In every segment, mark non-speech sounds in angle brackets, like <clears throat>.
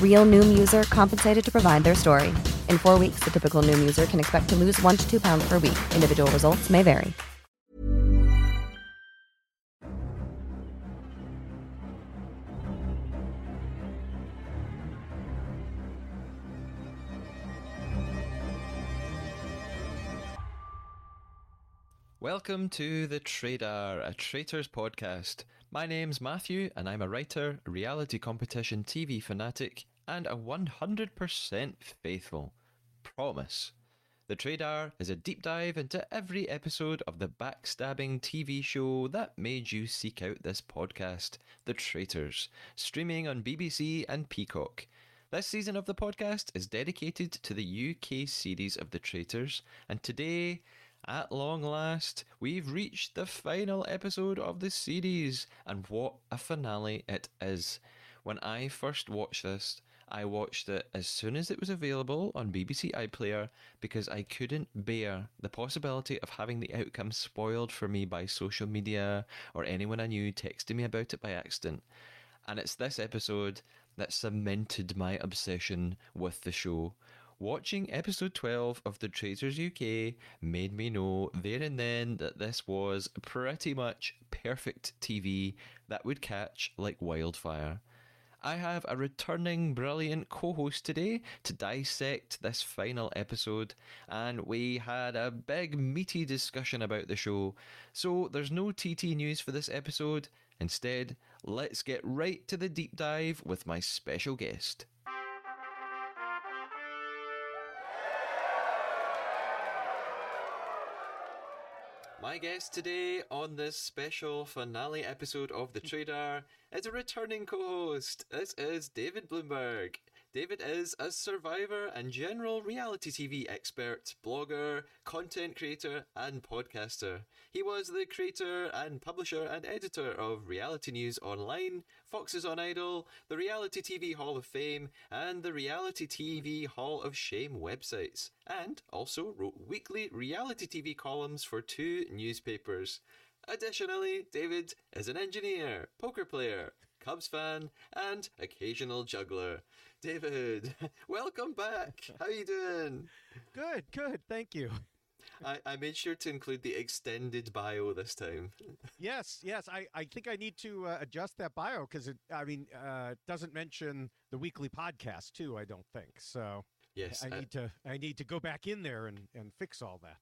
Real Noom user compensated to provide their story. In four weeks, the typical Noom user can expect to lose one to two pounds per week. Individual results may vary. Welcome to The Traidar, a Traitors podcast. My name's Matthew, and I'm a writer, reality competition TV fanatic, and a 100% faithful. Promise. The Traidar is a deep dive into every episode of the backstabbing TV show that made you seek out this podcast, The Traitors, streaming on BBC and Peacock. This season of the podcast is dedicated to the UK series of The Traitors, and today at long last, we've reached the final episode of the series, and what a finale it is. When I first watched this, I watched it as soon as it was available on BBC iPlayer because I couldn't bear the possibility of having the outcome spoiled for me by social media or anyone I knew texting me about it by accident. And it's this episode that cemented my obsession with the show. Watching episode 12 of The Traitors UK made me know there and then that this was pretty much perfect TV that would catch like wildfire. I have a returning brilliant co host today to dissect this final episode, and we had a big meaty discussion about the show. So there's no TT news for this episode. Instead, let's get right to the deep dive with my special guest. My guest today on this special finale episode of The <laughs> Traidar is a returning co host. This is David Bloomberg. David is a survivor and general reality TV expert, blogger, content creator, and podcaster. He was the creator and publisher and editor of Reality News Online, Foxes on Idol, the Reality TV Hall of Fame, and the Reality TV Hall of Shame websites, and also wrote weekly reality TV columns for two newspapers. Additionally, David is an engineer, poker player, Cubs fan, and occasional juggler. David, <laughs> welcome back. How are you doing? Good, good. Thank you. I, I made sure to include the extended bio this time. <laughs> Yes, yes. I, I think I need to uh, adjust that bio because it, I mean, uh, doesn't mention the weekly podcast too. I don't think so. Yes, I I- need to I need to go back in there and, and fix all that.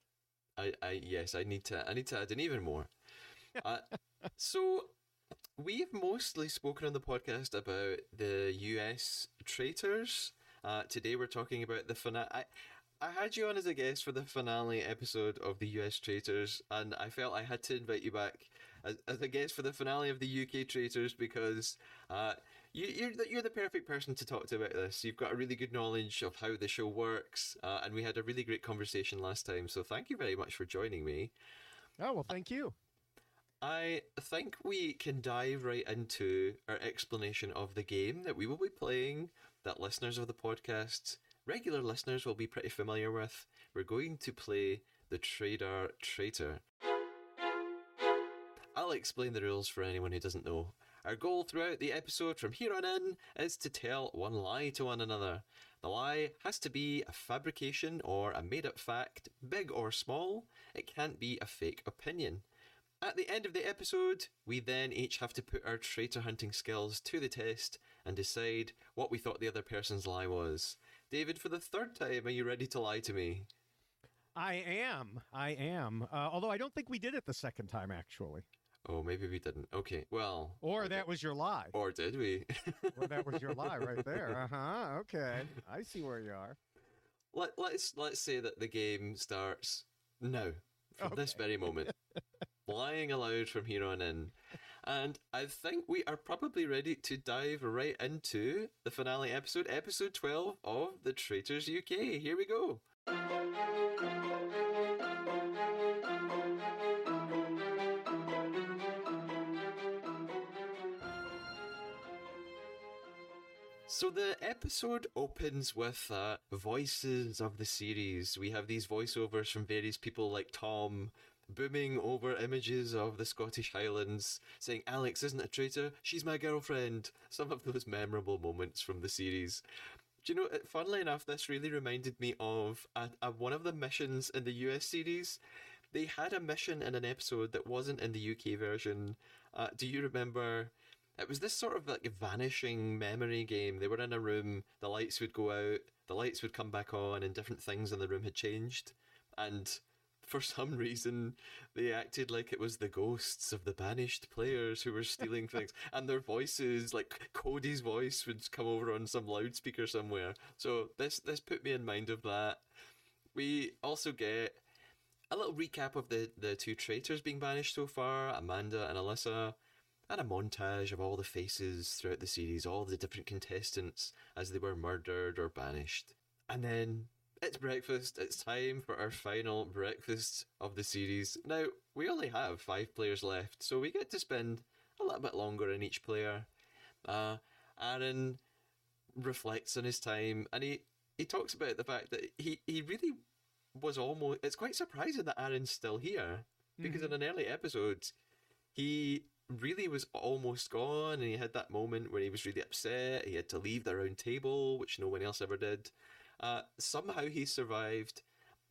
I, I yes, I need to I need to add in even more. <laughs> uh, so we've mostly spoken on the podcast about the US traitors. Uh, today we're talking about the finale. I, I had you on as a guest for the finale episode of the US Traitors, and I felt I had to invite you back as, as a guest for the finale of the UK Traitors because uh, you, you're the, you're the perfect person to talk to about this. You've got a really good knowledge of how the show works, uh, and we had a really great conversation last time. So thank you very much for joining me. Oh well, thank you. I think we can dive right into our explanation of the game that we will be playing, that listeners of the podcast, regular listeners, will be pretty familiar with. We're going to play the Traidar Traitor. I'll explain the rules for anyone who doesn't know. Our goal throughout the episode from here on in is to tell one lie to one another. The lie has to be a fabrication or a made up fact, big or small. It can't be a fake opinion. At the end of the episode, we then each have to put our traitor hunting skills to the test and decide what we thought the other person's lie was. David, for the third time, are you ready to lie to me? I am. I am. Uh, although I don't think we did it the second time, actually. Oh, maybe we didn't. Okay, well. Or that was your lie. Or did we? <laughs> or that was your lie right <laughs> there. Uh huh. Okay. I see where you are. Let, let's let's say that the game starts now, from this very moment. <laughs> Lying aloud from here on in. And I think we are probably ready to dive right into the finale episode, episode 12 of The Traitors UK. Here we go. So the episode opens with uh, voices of the series. We have these voiceovers from various people like Tom booming over images of the Scottish Highlands, saying, Alex isn't a traitor, she's my girlfriend. Some of those memorable moments from the series. Do you know, uh, funnily enough, this really reminded me of a, a, one of the missions in the US series. They had a mission in an episode that wasn't in the UK version. Uh, do you remember? It was this sort of like vanishing memory game. They were in a room, the lights would go out, the lights would come back on, and different things in the room had changed. And for some reason, they acted like it was the ghosts of the banished players who were stealing things, and their voices, like Cody's voice, would come over on some loudspeaker somewhere. So this this put me in mind of that. We also get a little recap of the the two traitors being banished so far, Amanda and Alyssa, and a montage of all the faces throughout the series, all the different contestants as they were murdered or banished. And then it's breakfast. It's time for our final breakfast of the series. Now, we only have five players left, so we get to spend a little bit longer in each player. Uh, Aaron reflects on his time and he, he talks about the fact that he, he really was almost. It's quite surprising that Aaron's still here because in an early episode, he really was almost gone and he had that moment where he was really upset. He had to leave the round table, which no one else ever did. Uh, somehow he survived,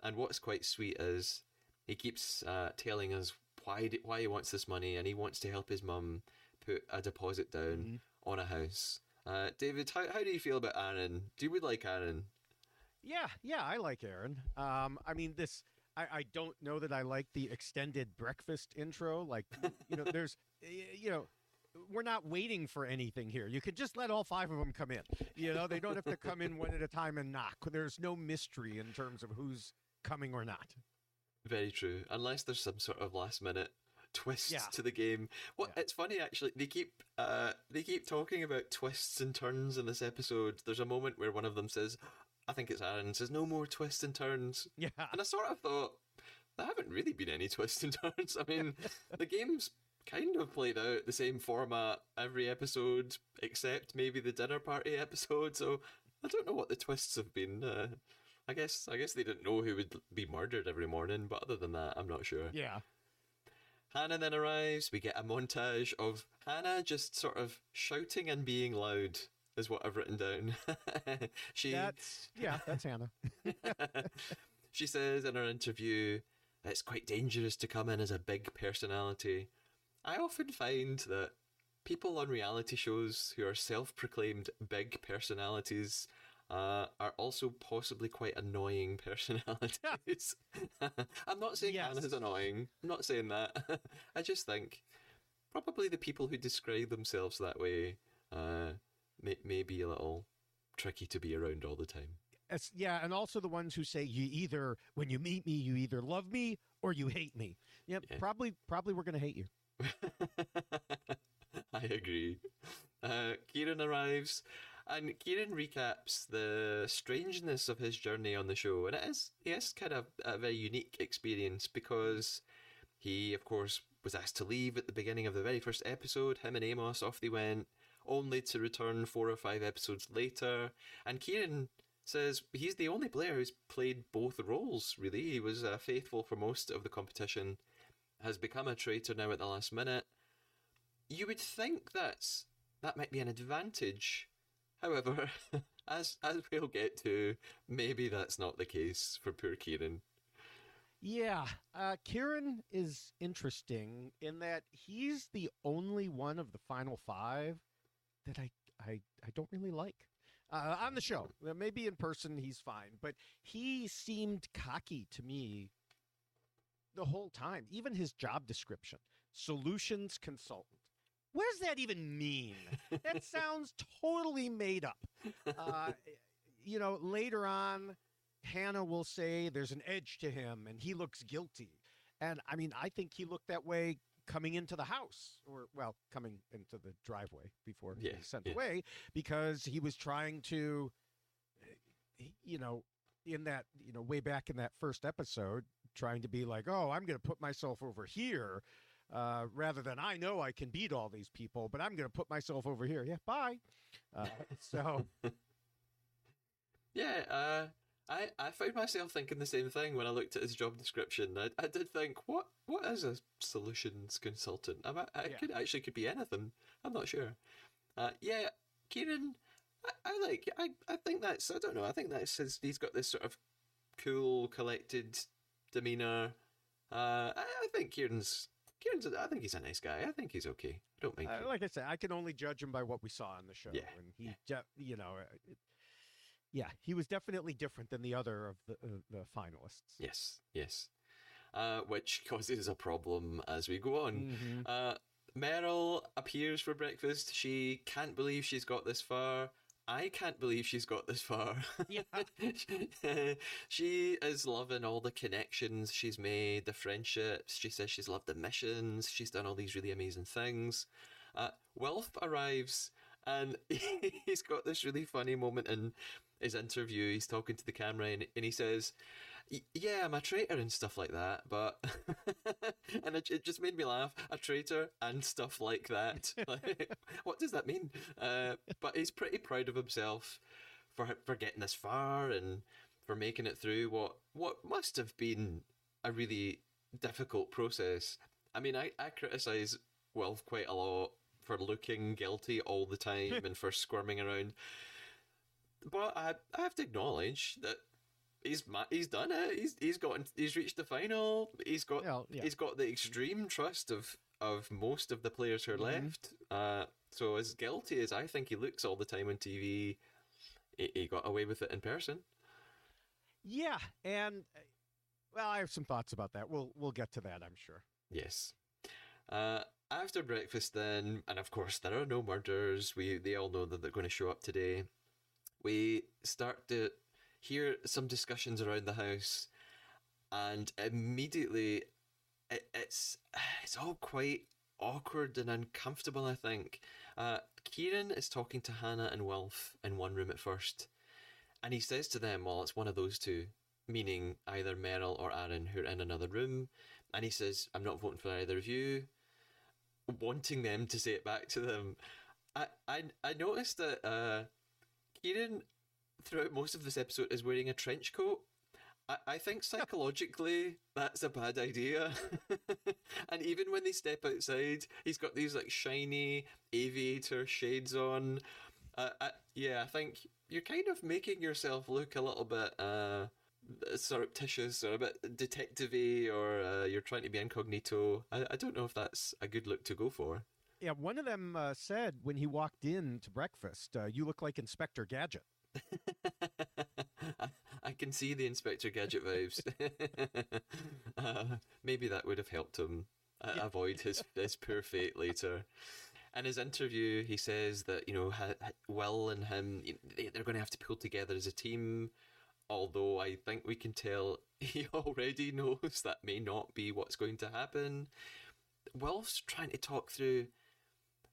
and what's quite sweet is he keeps uh, telling us why why he wants this money, and he wants to help his mum put a deposit down on a house. Uh, David, how how do you feel about Aaron? Do you like Aaron? Yeah, yeah, I like Aaron. Um, I mean, this. I, I don't know that I like the extended breakfast intro. Like, you know, there's, <laughs> you know, we're not waiting for anything here. You could just let all five of them come in. You know, they don't have to come in one at a time and knock. There's no mystery in terms of who's coming or not. Very true. Unless there's some sort of last minute twist Yeah. to the game. What Yeah. it's funny actually. They keep uh they keep talking about twists and turns in this episode. There's a moment where one of them says, "I think it's Aaron," says, "No more twists and turns." Yeah. And I sort of thought there haven't really been any twists and <laughs> turns. I mean, <laughs> the game's kind of played out the same format every episode, except maybe the dinner party <laughs> episode. So I don't know what the twists have been. Uh, I guess I guess they didn't know who would be murdered every morning, but other than that, I'm not sure. Yeah. Hannah then arrives. We get a montage of Hannah just sort of shouting and being loud, is what I've written down. <laughs> she That's, yeah, that's Hannah. <laughs> she says in her interview it's quite dangerous to come in as a big personality. I often find that people on reality shows who are self proclaimed big personalities uh, are also possibly quite annoying <laughs> personalities. <laughs> I'm not saying Yes. Hannah's annoying. I'm not saying that. <laughs> I just think probably the people who describe themselves that way uh, may, may be a little tricky to be around all the time. It's, yeah, and also the ones who say you either when you meet me you either love me or you hate me. Yep, Yeah. probably probably we're gonna hate you. <laughs> I agree. Uh, Kieran arrives, and Kieran recaps the strangeness of his journey on the show, and it is he is kind of a very unique experience because he, of course, was asked to leave at the beginning of the very first episode. Him and Amos off they went, only to return four or five episodes later. And Kieran says he's the only player who's played both roles. Really, he was uh, faithful for most of the competition. Has become a traitor now at the last minute. You would think that's that might be an advantage. However, <laughs> as as we'll get to, maybe that's not the case for poor Kieran. Yeah, uh, Kieran is interesting in that he's the only one of the final five that I I, I don't really like. Uh, on the show, maybe in person he's fine, but he seemed cocky to me the whole time. Even his job description, solutions consultant. What does that even mean? that <laughs> sounds totally made up. Uh, you know, later on, Hannah will say there's an edge to him and he looks guilty. And I mean, I think he looked that way coming into the house or well coming into the driveway before he was sent yeah. away because he was trying to you know in that you know way back in that first episode trying to be like oh i'm going to put myself over here uh, rather than i know i can beat all these people but i'm going to put myself over here yeah bye uh, so <laughs> Yeah, uh, I I found myself thinking the same thing when I looked at his job description. I, I did think, what what is a solutions consultant? I, I Yeah. could actually could be anything. I'm not sure. Uh, yeah, Kieran, I, I like. I I think that's. I don't know. I think that's his. He's got this sort of cool, collected demeanor. Uh, I, I think Kieran's. Kieran's. a- I think he's a nice guy. I think he's okay. I don't think. Uh, like I said, I can only judge him by what we saw on the show. Yeah, and he, de- you know, uh, it, yeah, he was definitely different than the other of the uh, the finalists. Yes, yes. Uh, which causes a problem as we go on. Mhm. Uh, Meryl appears for breakfast. She can't believe she's got this far. I can't believe she's got this far. Yeah. <laughs> she is loving all the connections she's made, the friendships. She says she's loved the missions. She's done all these really amazing things. Uh, Wilf arrives and <laughs> he's got this really funny moment in his interview. He's talking to the camera and, and he says, "Y- Yeah, I'm a traitor and stuff like that, but. <laughs> and it, it just made me laugh. A traitor and stuff like that. <laughs> <laughs> Like, what does that mean? Uh, but he's pretty proud of himself for, for getting this far and for making it through what, what must have been a really difficult process. I mean, I, I criticise Wilf quite a lot for looking guilty all the time and for squirming around. But I, I have to acknowledge that he's he's done it. He's he's got he's reached the final. He's got Well, yeah. he's got the extreme trust of of most of the players who are Mhm. left. Uh, so as guilty as I think he looks all the time on TV, he, he got away with it in person. Yeah, and well, I have some thoughts about that. We'll we'll get to that, I'm sure. Yes. Uh, after breakfast, then, and of course there are no murders. We they all know that they're going to show up today. We start to hear some discussions around the house, and immediately it, it's <sighs> it's all quite awkward and uncomfortable. I think. Uh, Kieran is talking to Hannah and Wilf in one room at first, and he says to them, "Well, it's one of those two, meaning either Meryl or Aaron, who are in another room." And he says, "I'm not voting for either of you," wanting them to say it back to them. I I, I noticed that uh, Kieran, throughout most of this episode, is wearing a trench coat. I, I think <laughs> psychologically that's a bad idea. <laughs> and even when they step outside, he's got these like shiny aviator shades on. Uh, I, yeah, I think you're kind of making yourself look a little bit uh, surreptitious or a bit detective-y or uh, you're trying to be incognito. I, I don't know if that's a good look to go for. Yeah, one of them uh, said when he walked in to breakfast, uh, "You look like Inspector Gadget." I, <laughs> I can see the Inspector Gadget vibes. <laughs> uh, maybe that would have helped him uh, avoid his, <laughs> his poor fate later. In his interview, he says that you know ha- Will and him they- they're going to have to pull together as a team. Although I think we can tell he already knows that may not be what's going to happen. Wilf's trying to talk through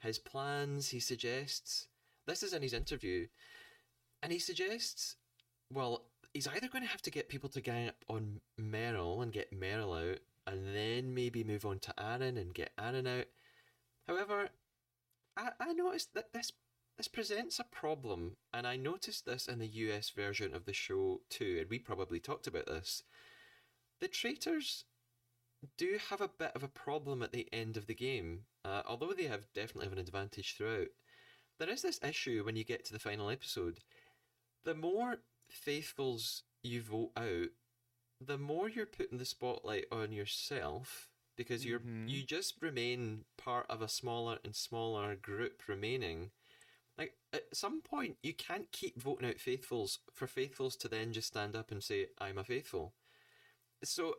his plans. He suggests this is in his interview, and he suggests well, he's either going to have to get people to gang up on Meryl and get Meryl out, and then maybe move on to Aaron and get Aaron out. However, I, I noticed that this this presents a problem, and I noticed this in the US version of the show too, and we probably talked about this. The traitors do have a bit of a problem at the end of the game. Uh, although they have definitely have an advantage throughout, there is this issue when you get to the final episode. The more faithfuls you vote out, the more you're putting the spotlight on yourself because you're Mhm. you just remain part of a smaller and smaller group remaining. Like at some point, you can't keep voting out faithfuls for faithfuls to then just stand up and say, "I'm a faithful." So,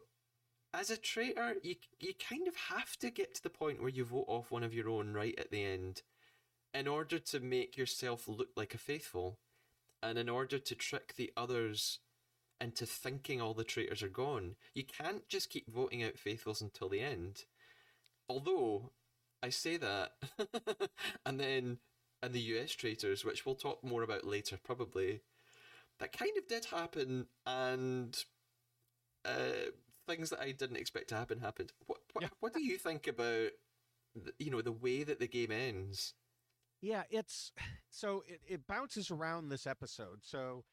as a traitor, you you kind of have to get to the point where you vote off one of your own right at the end, in order to make yourself look like a faithful, and in order to trick the others into thinking all the traitors are gone. You can't just keep voting out faithfuls until the end. Although I say that, <laughs> and then and the US traitors, which we'll talk more about later, probably, that kind of did happen, and uh, things that I didn't expect to happen happened. What what, Yeah. what do you think about you know the way that the game ends? Yeah, it's <sighs> so it, it bounces around this episode. So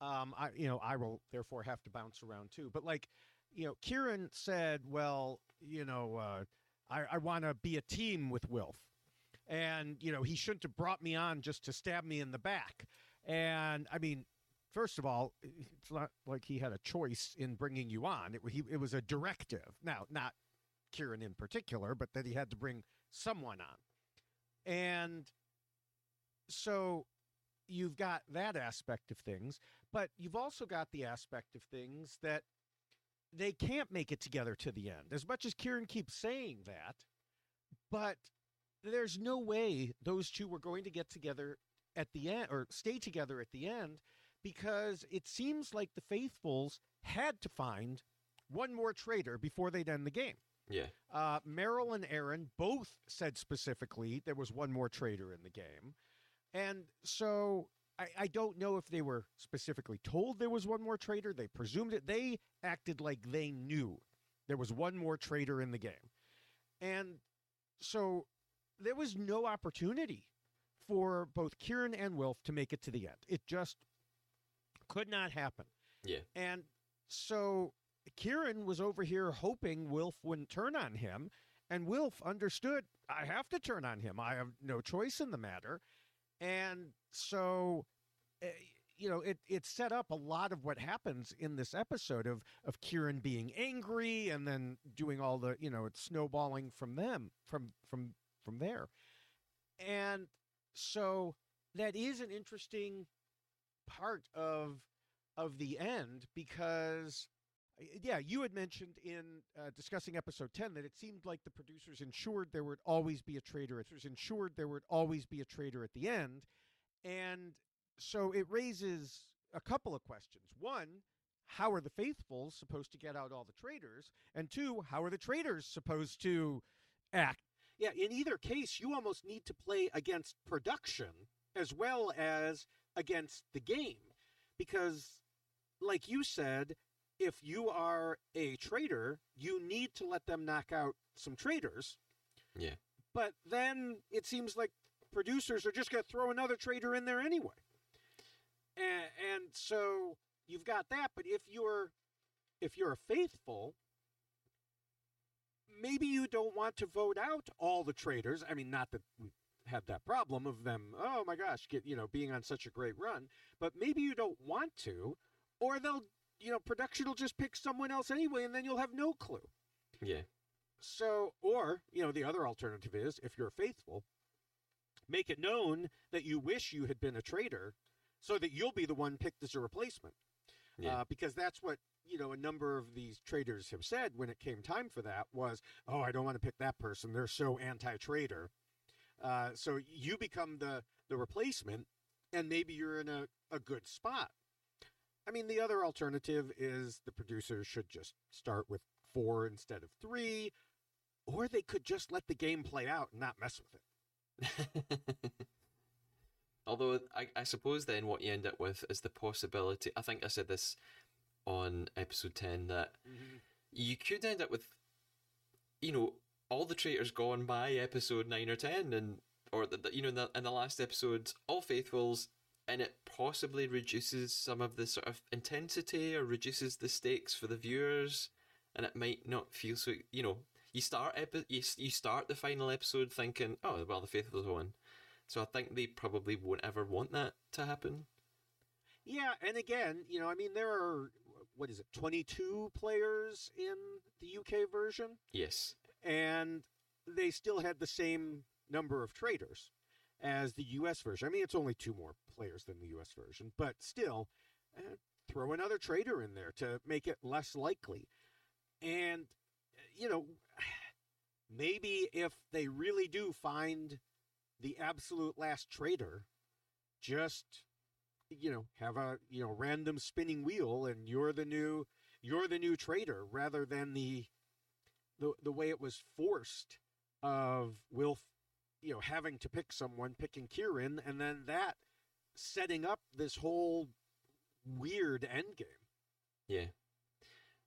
um I you know, I will therefore have to bounce around too. But like, you know, Kieran said, well, you know, uh I, I wanna be a team with Wilf. And, you know, he shouldn't have brought me on just to stab me in the back. And I mean, first of all, it's not like he had a choice in bringing you on. It, he, it was a directive. Now, not Kieran in particular, but that he had to bring someone on. And so you've got that aspect of things, but you've also got the aspect of things that they can't make it together to the end. As much as Kieran keeps saying that, but there's no way those two were going to get together at the end or stay together at the end because it seems like the faithfuls had to find one more traitor before they'd end the game. Yeah, Uh, Meryl and Aaron both said specifically there was one more traitor in the game. And so I, I don't know if they were specifically told there was one more traitor. They presumed it. They acted like they knew there was one more traitor in the game. And so there was no opportunity for both Kieran and Wilf to make it to the end. It just could not happen. yeah, And so Kieran was over here hoping Wilf wouldn't turn on him, and Wilf understood I have to turn on him. I have no choice in the matter. And so, eh, you know, it, it set up a lot of what happens in this episode of, of Kieran being angry and then doing all the, you know, it's snowballing from them, from, from, from there. And so that is an interesting part of of the end because yeah you had mentioned in uh, discussing episode 10 that it seemed like the producers ensured there would always be a traitor. It was ensured there would always be a traitor at the end. And so it raises a couple of questions. One how are the faithfuls supposed to get out all the traitors? And two how are the traitors supposed to act? Yeah in either case you almost need to play against production as well as against the game. Because like you said if you are a traitor, you need to let them knock out some traitors. yeah. but then it seems like producers are just going to throw another traitor in there anyway and, and so you've got that but if you're if you're a faithful maybe you don't want to vote out all the traitors. i mean not that we had that problem of them oh my gosh get you know being on such a great run but maybe you don't want to or they'll you know production will just pick someone else anyway and then you'll have no clue Yeah. so, or, you know, the other alternative is if you're faithful, make it known that you wish you had been a traitor so that you'll be the one picked as a replacement. Yeah. Uh, because that's what, you know, a number of these traitors have said when it came time for that was, oh, I don't want to pick that person. They're so anti traitor. Uh, so you become the, the replacement and maybe you're in a, a good spot. I mean, the other alternative is the producers should just start with four instead of three, or they could just let the game play out and not mess with it. <laughs> Although I, I suppose then what you end up with is the possibility. I think I said this on episode ten that mm-hmm. you could end up with, you know, all the traitors gone by episode nine or ten, and or the, the- you know in the in the last episode, all faithfuls, and it possibly reduces some of the sort of intensity or reduces the stakes for the viewers. and it might not feel so. You know, you start epi- you, you start the final episode thinking, oh well, the faithfuls won. So I think they probably won't ever want that to happen. Yeah, and again, you know, I mean, there are what is it, twenty-two players in the UK version, Yes. and they still had the same number of traitors as the US version. I mean, it's only two more players than the US version, but still, uh, throw another traitor in there to make it less likely. And uh, you know, <sighs> maybe if they really do find the absolute last traitor, just you know, have a you know random spinning wheel, and you're the new you're the new traitor rather than the the the way it was forced of Wilf, you know, having to pick someone, picking Kieran, and then that setting up this whole weird end game. Yeah.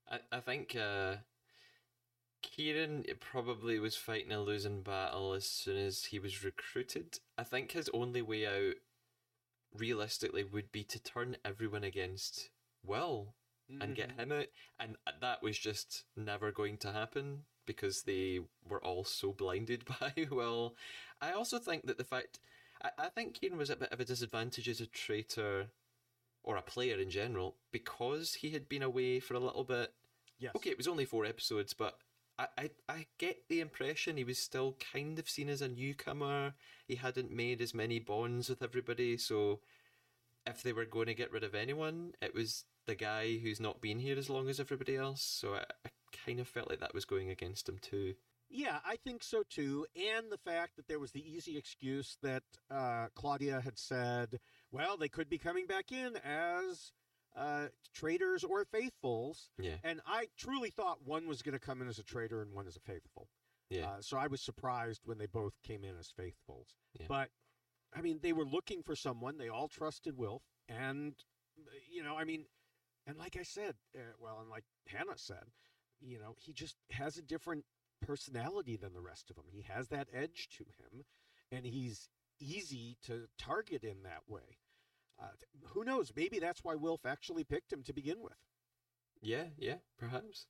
I, I think uh, Kieran probably was fighting a losing battle as soon as he was recruited. I think his only way out, realistically, would be to turn everyone against Will and get him out. And that was just never going to happen because they were all so blinded <laughs> by Will. I also think that the fact. I, I think Kieran was a bit of a disadvantage as a traitor or a player in general because he had been away for a little bit. Yes. Okay, it was only four episodes, but I, I, I get the impression he was still kind of seen as a newcomer. He hadn't made as many bonds with everybody, so if they were going to get rid of anyone, it was the guy who's not been here as long as everybody else. So I, I kind of felt like that was going against him too. Yeah, I think so too. And the fact that there was the easy excuse that uh, Claudia had said, well, they could be coming back in as uh, traitors or faithfuls. Yeah. And I truly thought one was going to come in as a traitor and one as a faithful. Yeah. Uh, so I was surprised when they both came in as faithfuls. Yeah. But, I mean, they were looking for someone. They all trusted Wilf. And, you know, I mean, and like I said, uh, well, and like Hannah said, you know, he just has a different personality than the rest of them. He has that edge to him, and he's easy to target in that way. Uh, who knows? Maybe that's why Wilf actually picked him to begin with. Yeah, yeah, perhaps.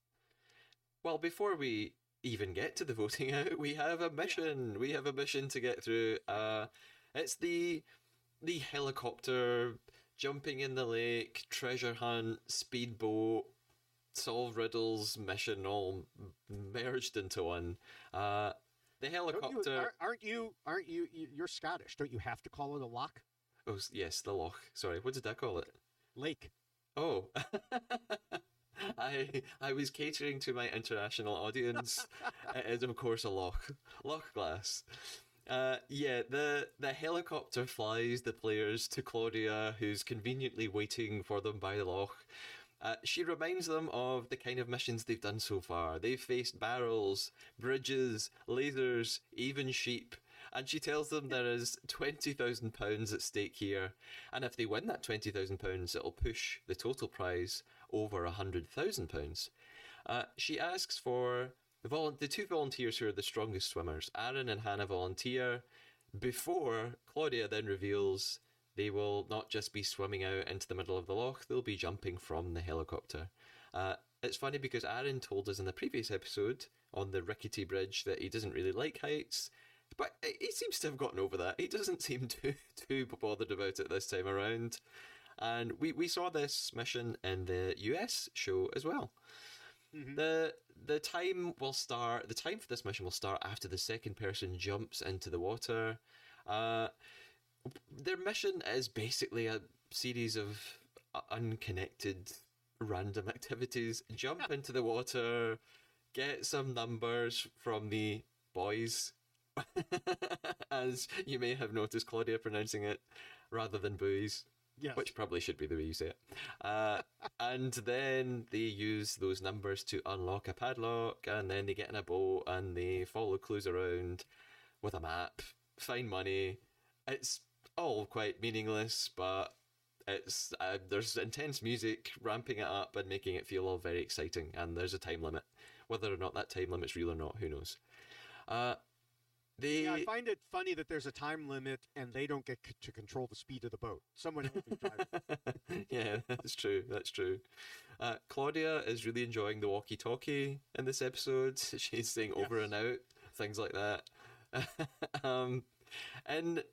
Well, before we even get to the voting <laughs> out, we have a mission. We have a mission to get through. Uh, it's the the helicopter jumping in the lake, treasure hunt, speedboat, solve riddles mission all merged into one. Uh, the Don't you, helicopter. aren't- you? Aren't you? you- You're Scottish. Don't you have to call it a lock? Oh yes, the loch. Sorry, what did I call it? Lake. Oh, <laughs> I I was catering to my international audience. <laughs> it is of course a loch, loch glass. Uh, yeah, the the helicopter flies the players to Claudia, who's conveniently waiting for them by the loch. Uh, she reminds them of the kind of missions they've done so far. They've faced barrels, bridges, lasers, even sheep. And she tells them there is £20,000 at stake here. And if they win that £20,000, it'll push the total prize over £100,000. Uh, she asks for the, vol- the two volunteers who are the strongest swimmers. Aaron and Hannah volunteer before Claudia then reveals they will not just be swimming out into the middle of the loch, they'll be jumping from the helicopter. Uh, it's funny because Aaron told us in the previous episode on the rickety bridge that he doesn't really like heights, but he seems to have gotten over that. He doesn't <laughs> seem too too bothered about it this time around. And we, we saw this mission in the US show as well. The the time will start. The time for this mission will start after the second person jumps into the water. Uh, their mission is basically a series of uh, unconnected random <laughs> activities. Jump into the water, get some numbers from the boys, <laughs> as you may have noticed Claudia pronouncing it rather than buoys. Yes. Which probably should be the way you say it. Uh, <laughs> and then they use those numbers to unlock a padlock, and then they get in a boat and they follow clues around with a map, find money. It's all quite meaningless, but it's uh, there's intense music ramping it up and making it feel all very exciting. And there's a time limit. Whether or not that time limit's real or not, who knows? Uh, They Yeah, I find it funny that there's a time limit and they don't get c- to control the speed of the boat. Someone else is driving. yeah, that's true. That's true. Uh, Claudia is really enjoying the walkie-talkie in this episode. <laughs> She's saying over Yes. and out, things like that. <laughs> um, and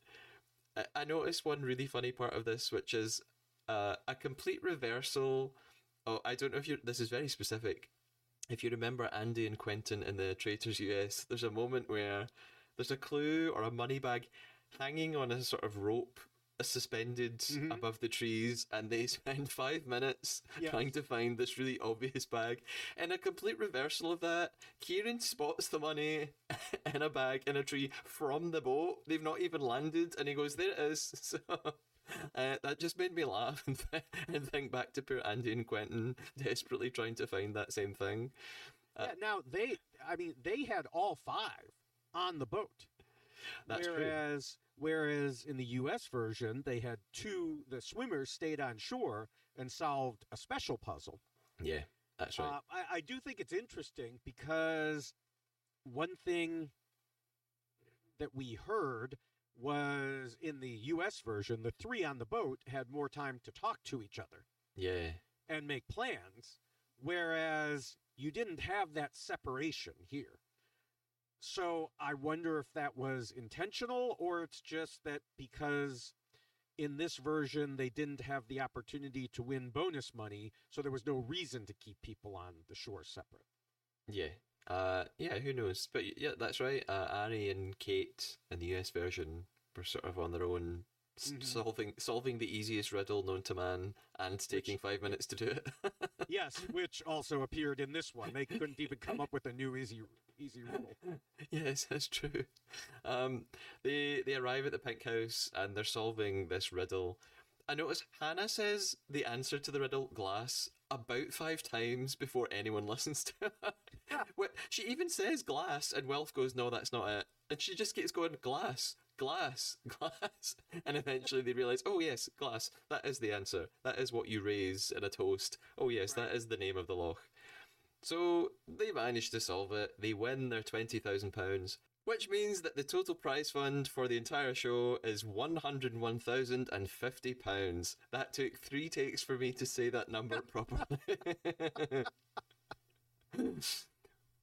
I- noticed one really funny part of this, which is uh, a complete reversal. Oh, I don't know if you. This is very specific. If you remember Andie and Quentin in the Traitors US, there's a moment where there's a clue or a money bag hanging on a sort of rope suspended Mhm. above the trees, and they <laughs> spend five minutes trying to find this really obvious bag. In a complete reversal of that, Kieran spots the money <laughs> in a bag in a tree from the boat. They've not even landed, and he goes, "There it is." <laughs> So. Uh, that just made me laugh and, th- and think back to poor Andie and Quentin desperately trying to find that same thing. Uh, yeah, now they, I mean, they had all five on the boat. That's true. Whereas, in the U.S. version, they had two. The swimmers stayed on shore and solved a special puzzle. Yeah, that's right. Uh, I, I do think it's interesting because one thing that we heard was in the U.S. version, the three on the boat had more time to talk to each other yeah, and make plans, whereas you didn't have that separation here. So I wonder if that was intentional or it's just that because in this version they didn't have the opportunity to win bonus money, so there was no reason to keep people on the shore separate. yeah. Uh, yeah, who knows? But yeah, that's right. Uh, Arie and Kate in the US version were sort of on their own, Mhm. solving solving the easiest riddle known to man, and taking five minutes to do it. <laughs> yes, which also appeared in this one. They couldn't even come up with a new easy easy riddle. yes, that's true. Um, they they arrive at the pink house and they're solving this riddle. I notice Hannah says the answer to the riddle glass about five times before anyone <laughs> listens to her. Wh- she even says glass, and Wilf goes, "No, that's not it." And she just keeps going, "Glass, glass, <laughs> glass," and eventually they realize, "Oh yes, glass. That is the answer. That is what you raise in a toast. Oh yes, that is the name of the loch." So they manage to solve it. They win their twenty thousand pounds, which means that the total prize fund for the entire show is one hundred one thousand and fifty pounds. That took three takes for me to say that number <laughs> properly. <laughs>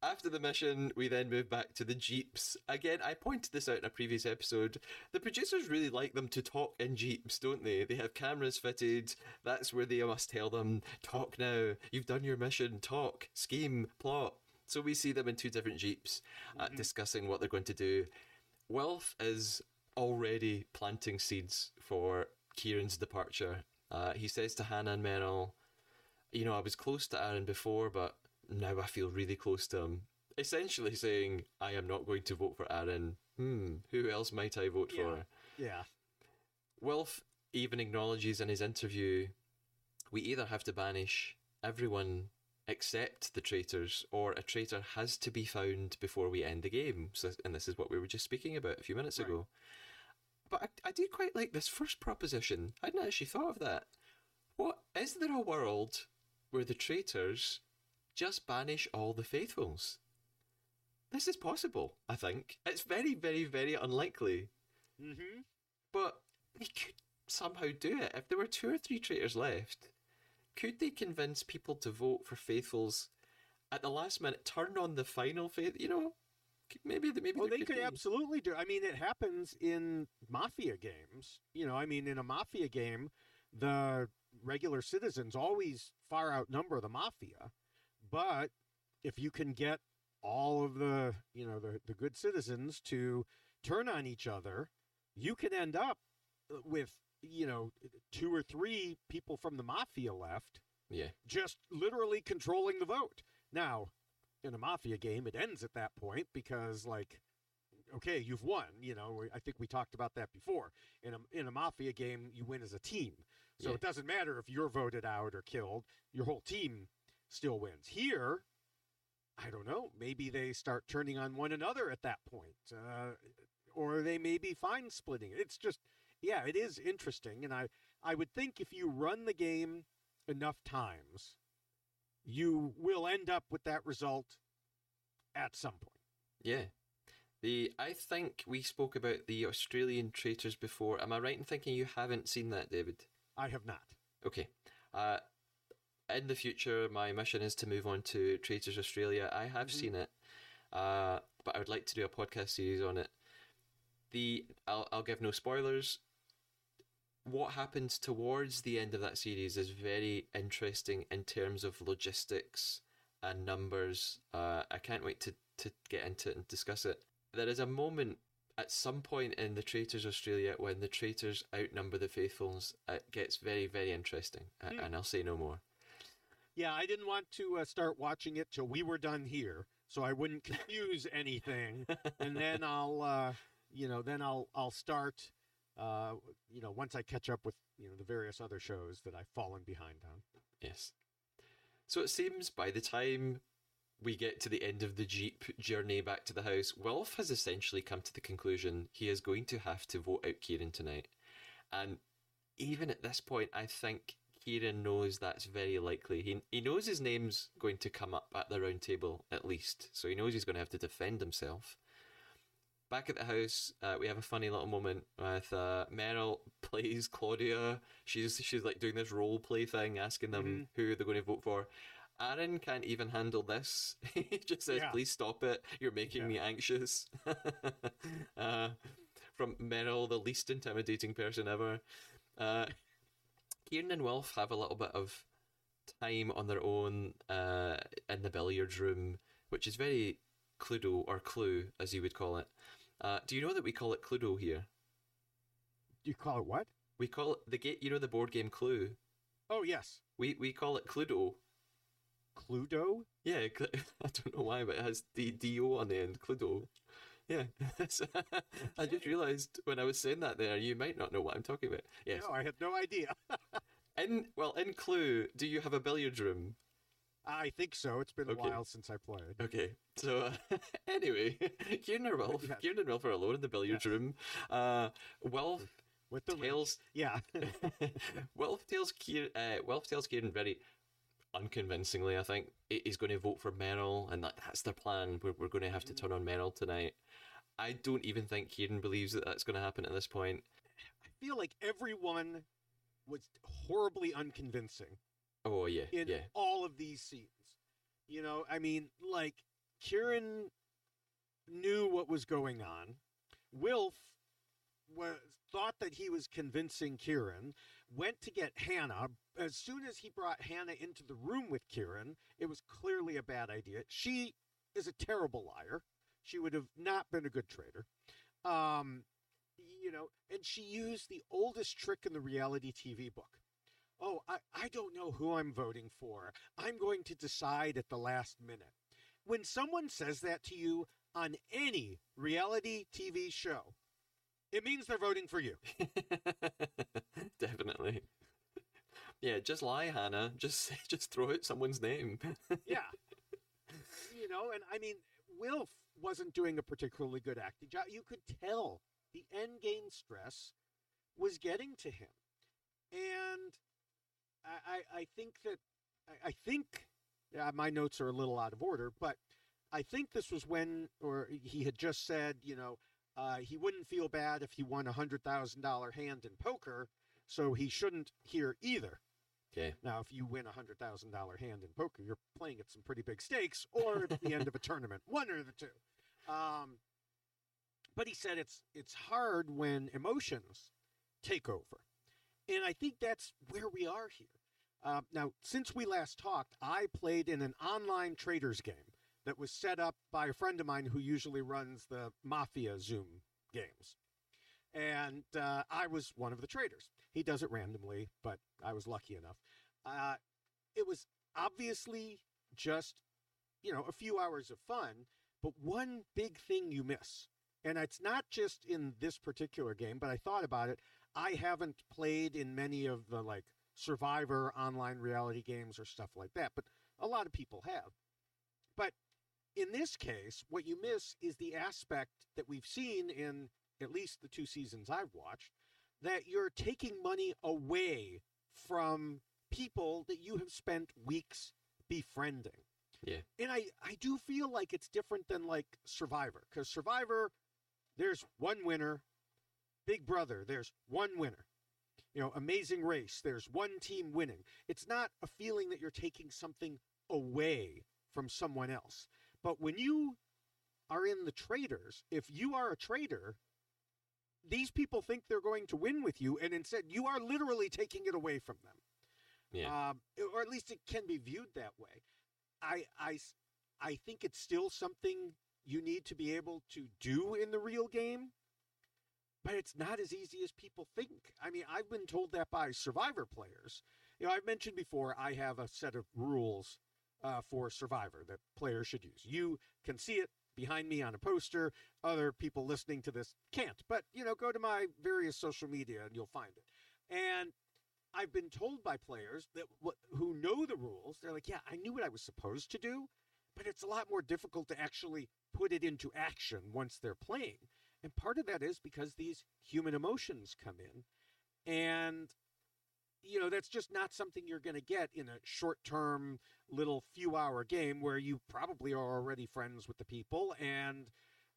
After the mission, we then move back to the Jeeps. Again, I pointed this out in a previous episode. The producers really like them to talk in Jeeps, don't they? They have cameras fitted. That's where they must tell them, talk now. You've done your mission. Talk. Scheme. Plot. So we see them in two different Jeeps uh, discussing what they're going to do. Wilf is already planting seeds for Kieran's departure. Uh, he says to Hannah and Meryl, you know, I was close to Aaron before, but now I feel really close to him. Essentially saying, I am not going to vote for Aaron. Hmm, who else might I vote Yeah. for? Yeah. Wilf even acknowledges in his interview we either have to banish everyone except the traitors, or a traitor has to be found before we end the game. So, and this is what we were just speaking about a few minutes Right. ago. But I, I did quite like this first proposition. I hadn't actually thought of that. What is there a world where the traitors just banish all the faithfuls? This is possible, I think. It's very, very, very unlikely. Mm-hmm. But they could somehow do it. If there were two or three traitors left, could they convince people to vote for faithfuls at the last minute? Turn on the final faith. You know, maybe maybe. Well, they could be. absolutely do. I mean, it happens in mafia games. You know, I mean, in a mafia game, the regular citizens always far outnumber the mafia. But if you can get all of the, you know, the, the good citizens to turn on each other, you can end up uh, with, you know, two or three people from the mafia left Yeah, just literally controlling the vote. Now, in a mafia game, it ends at that point because, like, okay, you've won. You know, I think we talked about that before. In a in a mafia game, you win as a team, so Yeah. it doesn't matter if you're voted out or killed. Your whole team still wins. Here, I don't know. Maybe they start turning on one another at that point, uh, or they may be fine splitting. It's just, yeah, it is interesting, and I I would think if you run the game enough times, you will end up with that result at some point. yeah. The I think we spoke about the Australian traitors before. Am I right in thinking you haven't seen that, David? I have not. Okay. Uh, in the future, my mission is to move on to Traitors Australia. I have Mhm. seen it, uh, but I would like to do a podcast series on it. The I'll I'll give no spoilers. What happens towards the end of that series is very interesting in terms of logistics and numbers. Uh, I can't wait to, to get into it and discuss it. There is a moment at some point in the Traitors Australia when the traitors outnumber the faithfuls. It gets very, very interesting, Hmm. and I'll say no more. Yeah, I didn't want to uh, start watching it till we were done here, so I wouldn't confuse anything, and then I'll, uh, you know, then I'll I'll start, uh, you know, once I catch up with you know the various other shows that I've fallen behind on. Yes. So it seems by the time we get to the end of the Jeep journey back to the house, Wilf has essentially come to the conclusion he is going to have to vote out Kieran tonight. And even at this point, I think Kieran knows that's very likely. He, he knows his name's going to come up at the round table, at least. So he knows he's going to have to defend himself. Back at the house, uh, we have a funny little moment with uh, Meryl <laughs> plays Claudia. She's she's like doing this role play thing, asking them Mhm. who they're going to vote for. Aaron can't even handle this. <laughs> he just says, Yeah. "Please stop it. You're making Yeah. me anxious." <laughs> uh, from Meryl, the least intimidating person ever. Uh, Kieran and Wilf have a little bit of time on their own uh, in the billiards room, which is very Cluedo or Clue, as you would call it. Uh, do you know that we call it Cluedo here? Do you call it what? We call it the game. You know the board game Clue. Oh yes, We we call it Cluedo. Cluedo. Yeah, <laughs> I don't know why, but it has D D O on the end. Cluedo. Yeah, <laughs> I just realised when I was saying that there, you might not know what I'm talking about. Yes. No, I had no idea. <laughs> In well, in Clue, do you have a billiard room? I think so. It's been a while since I played. Okay, so uh, <laughs> anyway, Kieran and Wilf, Yes. Kieran and Wilf are alone in the billiard Yes. room. Uh, Wilf With the tells Yeah. Wilf tells Kieran, uh, Wilf tells Kieran very unconvincingly, I think, he's going to vote for Meryl, and that, that's their plan. We're, we're going to have to turn on Meryl tonight. I don't even think Kieran believes that that's going to happen at this point. I feel like everyone was horribly unconvincing. Oh yeah, in yeah, all of these scenes. You know, I mean, like Kieran knew what was going on. Wilf was thought that he was convincing Kieran. Went to get Hannah. As soon as he brought Hannah into the room with Kieran, it was clearly a bad idea. She is a terrible liar. She would have not been a good traitor. Um, you know, and she used the oldest trick in the reality TV book oh, I, I don't know who I'm voting for. I'm going to decide at the last minute. When someone says that to you on any reality TV show, it means they're voting for you. <laughs> definitely. Yeah, just lie, Hannah. Just <laughs> just throw out someone's name. <laughs> Yeah. you know, and I mean, Wilf wasn't doing a particularly good acting job. You could tell the end game stress was getting to him. And I, I, I think that, I, I think, yeah, my notes are a little out of order, but I think this was when, or he had just said, you know, uh, he wouldn't feel bad if he won a $100,000 hand in poker, so he shouldn't here either. Okay. Now, if you win a hundred thousand dollar hand in poker, you're playing at some pretty big stakes, or at the end of a tournament, one or the two. Um, but he said it's it's hard when emotions take over, and I think that's where we are here. Uh, now, since we last talked, I played in an online traitors game that was set up by a friend of mine who usually runs the Mafia Zoom games and uh, I was one of the traitors. He does it randomly, but I was lucky enough. Uh, it was obviously just, you know, a few hours of fun, but one big thing you miss. And it's not just in this particular game, but I thought about it. I haven't played in many of the like survivor online reality games or stuff like that, but a lot of people have. But in this case, what you miss is the aspect that we've seen in at least the two seasons I've watched, that you're taking money away from people that you have spent weeks befriending. Yeah. And I, I do feel like it's different than like Survivor, because Survivor, there's one winner. Big Brother, there's one winner. You know, Amazing Race, there's one team winning. It's not a feeling that you're taking something away from someone else. But when you are in the traitors, if you are a traitor, these people think they're going to win with you, and instead you are literally taking it away from them. Yeah. Um, or at least it can be viewed that way. I, I, I think it's still something you need to be able to do in the real game, but it's not as easy as people think. I mean, I've been told that by Survivor players. You know, I've mentioned before I have a set of rules uh, for Survivor that players should use. You can see it behind me on a poster. Other people listening to this can't, but you know, go to my various social media and you'll find it. And I've been told by players that who know the rules, they're like, "Yeah, I knew what I was supposed to do, but it's a lot more difficult to actually put it into action once they're playing." And part of that is because these human emotions come in, and you know that's just not something you're going to get in a short-term little few-hour game where you probably are already friends with the people, and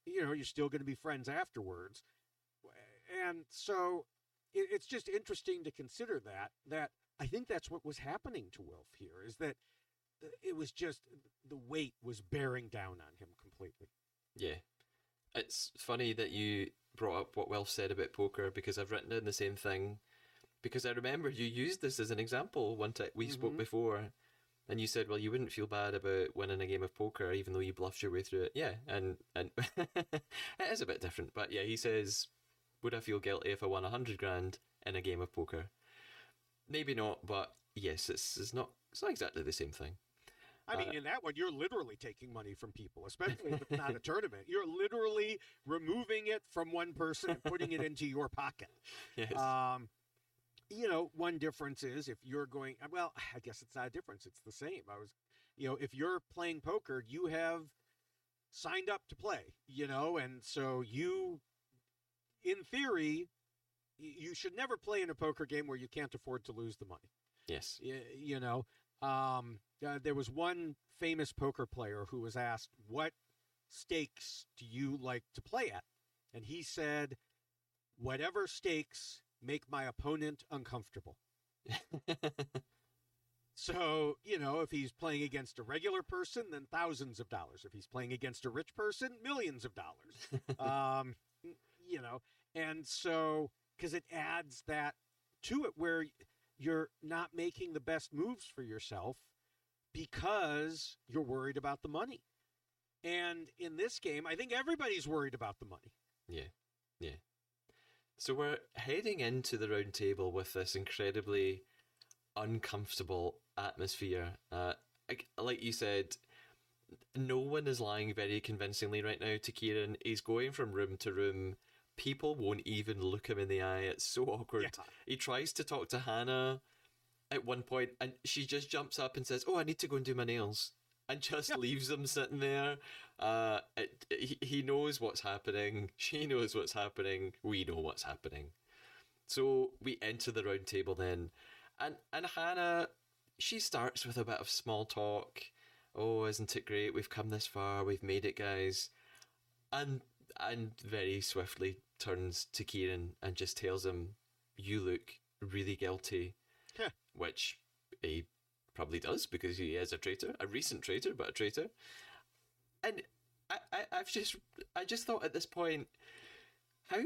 you know you're still going to be friends afterwards. And so it, it's just interesting to consider that that I think that's what was happening to Wilf here is that it was just the weight was bearing down on him completely. Yeah. It's funny that you brought up what Wilf said about poker because I've written down the same thing. Because I remember you used this as an example one time. We spoke Mhm. before, and you said, "Well, you wouldn't feel bad about winning a game of poker, even though you bluffed your way through it." Yeah, and and <laughs> it is a bit different, but yeah, he says, "Would I feel guilty if I won a hundred grand in a game of poker?" Maybe not, but yes, it's it's not it's not exactly the same thing. I mean, Uh, in that one, you're literally taking money from people, especially if it's not a <laughs> tournament. You're literally removing it from one person and putting it into your pocket. <laughs> Yes. Um, you know, one difference is if you're going, well, I guess it's not a difference. It's the same. I was, you know, if you're playing poker, you have signed up to play, you know, and so you, in theory, you should never play in a poker game where you can't afford to lose the money. yes. Y- You know, um, uh, there was one famous poker player who was asked, What stakes do you like to play at? And he said, Whatever stakes make my opponent uncomfortable. <laughs> So, you know, if he's playing against a regular person, then thousands of dollars. If he's playing against a rich person, millions of dollars. <laughs> um, you know, and so, because it adds that to it where you're not making the best moves for yourself because you're worried about the money. And in this game, I think everybody's worried about the money. Yeah, yeah. So we're heading into the round table with this incredibly uncomfortable atmosphere. Uh, like- you said, no one is lying very convincingly right now to Kieran. He's going from room to room. People won't even look him in the eye. It's so awkward. Yeah. He tries to talk to Hannah at one point, and she just jumps up and says, "Oh, I need to go and do my nails." And just leaves them sitting there. Uh, it, he, he knows what's happening. She knows what's happening. We know what's happening. So we enter the round table then, and and Hannah, she starts with a bit of small talk. Oh, isn't it great? We've come this far. We've made it, guys. And and very swiftly turns to Kieran and just tells him, "You look really guilty," Huh. which he probably does because he is a traitor, a recent traitor, but a traitor. And I, I I've just I just thought at this point, how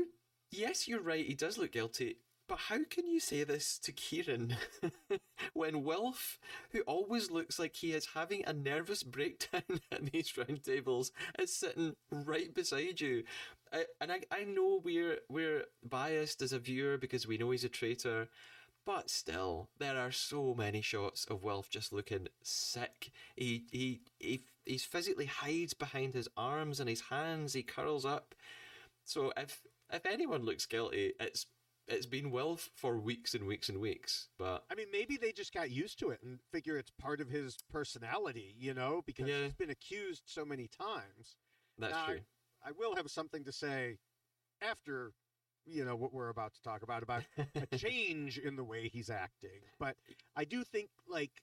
yes, you're right, he does look guilty. But how can you say this to Kieran <laughs> when Wilf, who always looks like he is having a nervous breakdown <laughs> at these round tables, is sitting right beside you? I, and I, I know we're we're biased as a viewer because we know he's a traitor, but still, there are so many shots of Wilf just looking sick. He he he he's physically hides behind his arms and his hands. He curls up. So if if anyone looks guilty, it's it's been Wilf for weeks and weeks and weeks. But I mean, maybe they just got used to it and figure it's part of his personality, you know, because Yeah. he's been accused so many times. that's Now, true. I will have something to say after, you know, what we're about to talk about about a <laughs> change in the way he's acting. But I do think like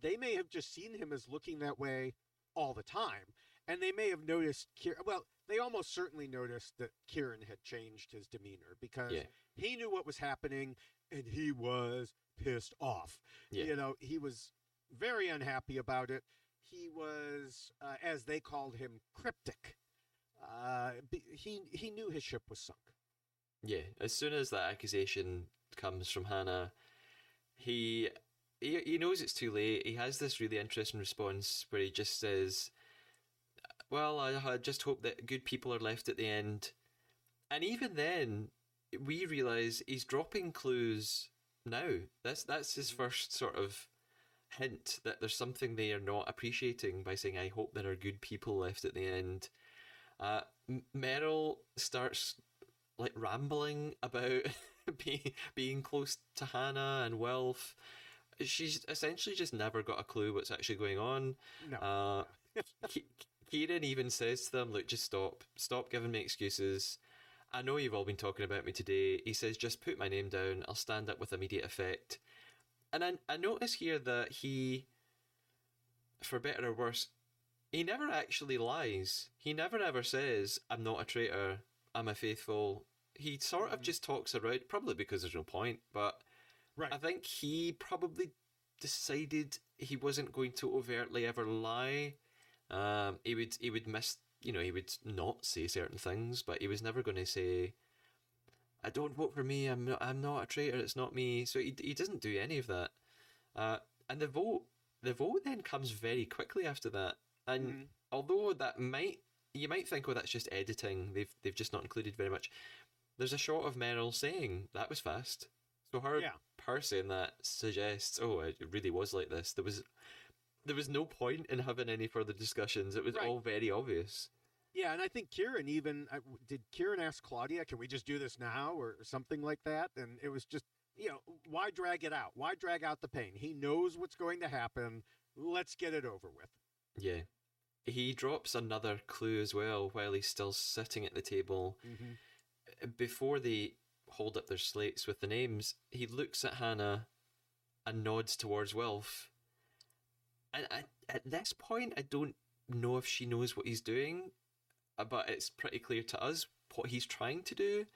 they may have just seen him as looking that way all the time, and they may have noticed. Kieran, well, they almost certainly noticed that Kieran had changed his demeanor because Yeah. he knew what was happening, and he was pissed off. Yeah. You know, he was very unhappy about it. He was, uh, as they called him, cryptic. Uh, he he knew his ship was sunk. Yeah, as soon as that accusation comes from Hannah, he, he he knows it's too late. He has this really interesting response where he just says, "Well, I, I just hope that good people are left at the end." And even then, we realize he's dropping clues now. That's that's his first sort of hint that there's something they are not appreciating by saying, "I hope there are good people left at the end." Uh, Meryl starts like rambling about <laughs> being being close to Hannah and Wilf. She's essentially just never got a clue what's actually going on. No. Uh, <laughs> Kieran even says to them, "Look, just stop, stop giving me excuses. I know you've all been talking about me today." He says, "Just put my name down. I'll stand up with immediate effect." And I, I notice here that he, for better or worse, he never actually lies. He never ever says, I'm not a traitor, I'm a faithful. He sort of mm. just talks around, probably because there's no point, but right. I think he probably decided he wasn't going to overtly ever lie. Um, he would he would miss you know he would not say certain things, but he was never going to say, "I don't vote for me. I'm not, I'm not a traitor. It's not me." So he he doesn't do any of that. Uh, and the vote the vote then comes very quickly after that. And Mhm. although that might you might think, oh, that's just editing. They've they've just not included very much. There's a shot of Meryl saying that was fast. So her Yeah. her saying that suggests, oh, it really was like this. There was there was no point in having any further discussions. It was Right. all very obvious. Yeah, and I think Kieran even I- did. Kieran ask Claudia, "Can we just do this now?" or something like that, and it was just you know why drag it out? Why drag out the pain? He knows what's going to happen. Let's get it over with. Yeah. He drops another clue as well while he's still sitting at the table. Mm-hmm. Before they hold up their slates with the names, he looks at Hannah and nods towards Wilf. And I, at this point, I don't know if she knows what he's doing, uh, but it's pretty clear to us what he's trying to do.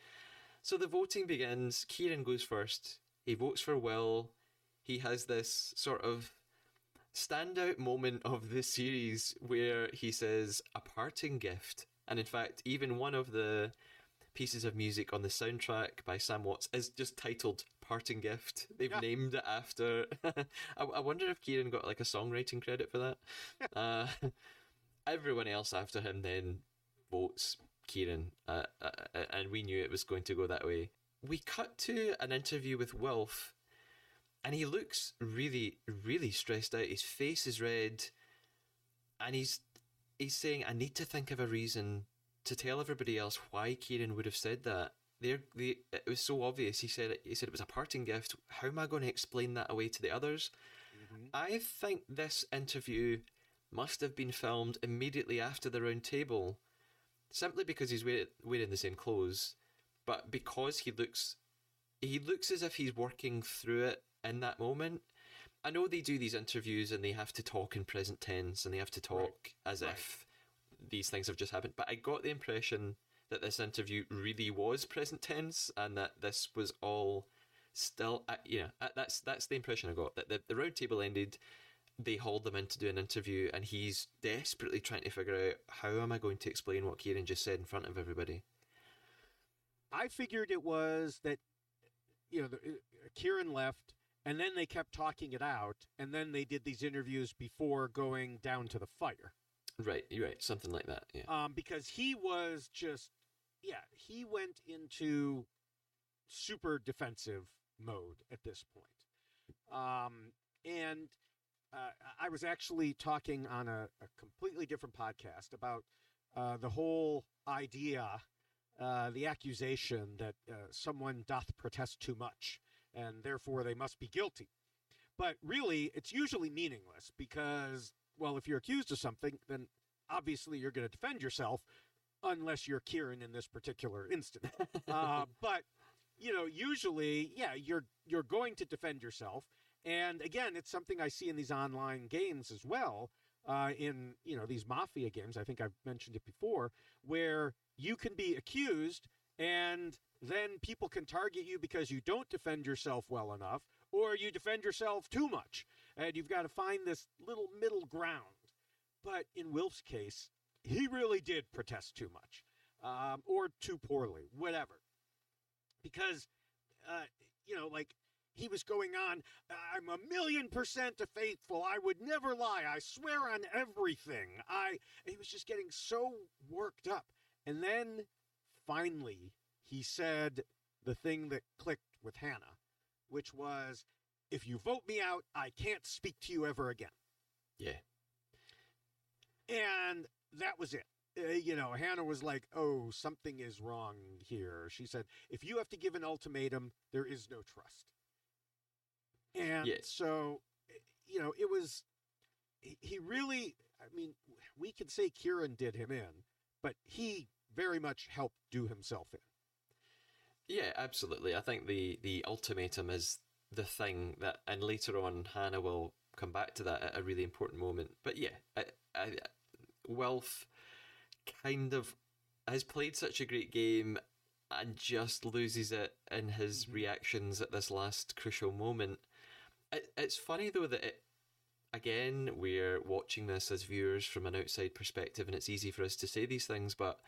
So the voting begins. Kieran goes first. He votes for Wilf. He has this sort of standout moment of this series where he says a parting gift. And in fact, even one of the pieces of music on the soundtrack by Sam Watts is just titled Parting Gift. They've Yeah. named it after. <laughs> I, I wonder if Kieran got like a songwriting credit for that. <laughs> uh, everyone else after him then votes Kieran, uh, uh, uh, and we knew it was going to go that way. We cut to an interview with Wilf, and he looks really, really stressed out. His face is red, and he's he's saying, "I need to think of a reason to tell everybody else why Kieran would have said that." They're, they, it was so obvious. He said it, he said it was a parting gift. How am I going to explain that away to the others? Mm-hmm. I think this interview must have been filmed immediately after the round table, simply because he's wear, wearing the same clothes, but because he looks, he looks as if he's working through it in that moment. I know they do these interviews and they have to talk in present tense and they have to talk as Right. if these things have just happened. But I got the impression that this interview really was present tense and that this was all still, uh, you know, uh, that's that's the impression I got. That the, the round table ended, they hauled them in to do an interview, and he's desperately trying to figure out how am I going to explain what Kieran just said in front of everybody. I figured it was that you know the, uh, Kieran left, and then they kept talking it out, and then they did these interviews before going down to the fire. Right, you're right, something like that. Yeah, um, because he was just, yeah, he went into super defensive mode at this point. Um, and uh, I was actually talking on a, a completely different podcast about uh, the whole idea, uh, the accusation that uh, someone doth protest too much and therefore they must be guilty. But really, it's usually meaningless because, well, if you're accused of something, then obviously you're going to defend yourself, unless you're Kieran in this particular instance. uh, <laughs> but you know, usually, yeah, you're you're going to defend yourself, And again, it's something I see in these online games as well. Uh, in you know these mafia games, I think I've mentioned it before, where you can be accused and then people can target you because you don't defend yourself well enough or you defend yourself too much. And you've got to find this little middle ground. But in Wilf's case, he really did protest too much um, or too poorly, whatever. Because, uh, you know, like he was going on, I'm a million percent a faithful. I would never lie. I swear on everything. I, he was just getting so worked up. And then finally, he said the thing that clicked with Hannah, which was, if you vote me out, I can't speak to you ever again. Yeah. And that was it. Uh, you know, Hannah was like, oh, something is wrong here. She said, if you have to give an ultimatum, there is no trust. And Yeah. so, eh, you know, it was, he- he really, I mean, we could say Kieran did him in, but he very much helped do himself in. Yeah, absolutely. I think the the ultimatum is the thing that, and later on, Hannah will come back to that at a really important moment. But yeah, I, I, Wilf kind of has played such a great game and just loses it in his mm-hmm. reactions at this last crucial moment. It, it's funny though that it, again we're watching this as viewers from an outside perspective, and it's easy for us to say these things, but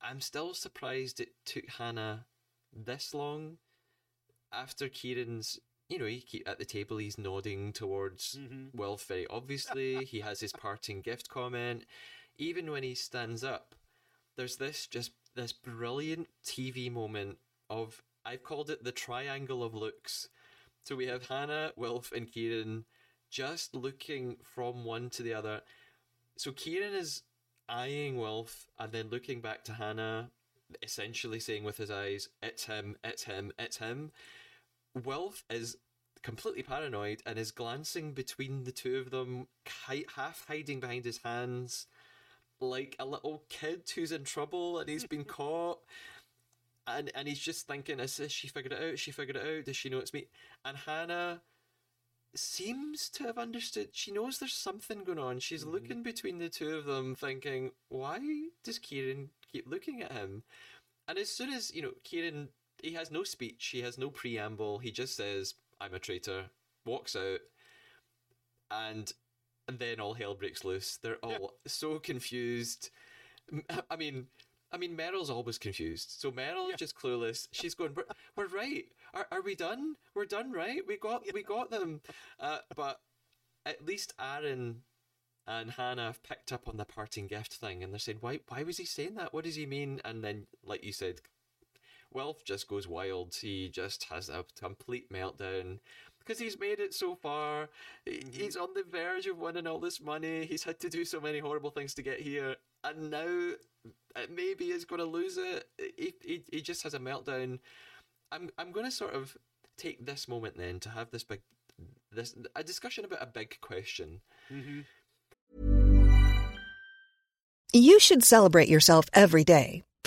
I'm still surprised it took Hannah this long after Kieran's. You know, he keep at the table. He's nodding towards Mhm. Wilf very obviously. he has his parting gift comment. Even when he stands up, there's this just this brilliant TV moment of I've called it the triangle of looks. So we have Hannah, Wilf, and Kieran just looking from one to the other. So Kieran is eyeing Wilf and then looking back to Hannah, essentially saying with his eyes, "It's him, it's him, it's him." Wilf is completely paranoid and is glancing between the two of them, half hiding behind his hands, like a little kid who's in trouble and he's been <laughs> caught. And and he's just thinking, is this, she figured it out? She figured it out? Does she know it's me? And Hannah seems to have understood. She knows there's something going on. She's mm-hmm. looking between the two of them, thinking, why does Kieran keep looking at him? And as soon as, you know, Kieran, he has no speech, he has no preamble, he just says, I'm a traitor, walks out, and, and then all hell breaks loose. They're all so confused. I mean, I mean, Meryl's always confused. So Meryl's just clueless. She's going, "We're, we're right. Are, are we done? We're done, right? We got we got them." Uh, but at least Aaron and Hannah have picked up on the parting gift thing, and they're saying, "Why? Why was he saying that? What does he mean?" And then, like you said, Wilf just goes wild. He just has a complete meltdown because he's made it so far. He's on the verge of winning all this money. He's had to do so many horrible things to get here, and now uh, maybe he's going to lose it. He, he, he just has a meltdown. I'm I'm going to sort of take this moment then to have this big this a discussion about a big question. You should celebrate yourself every day,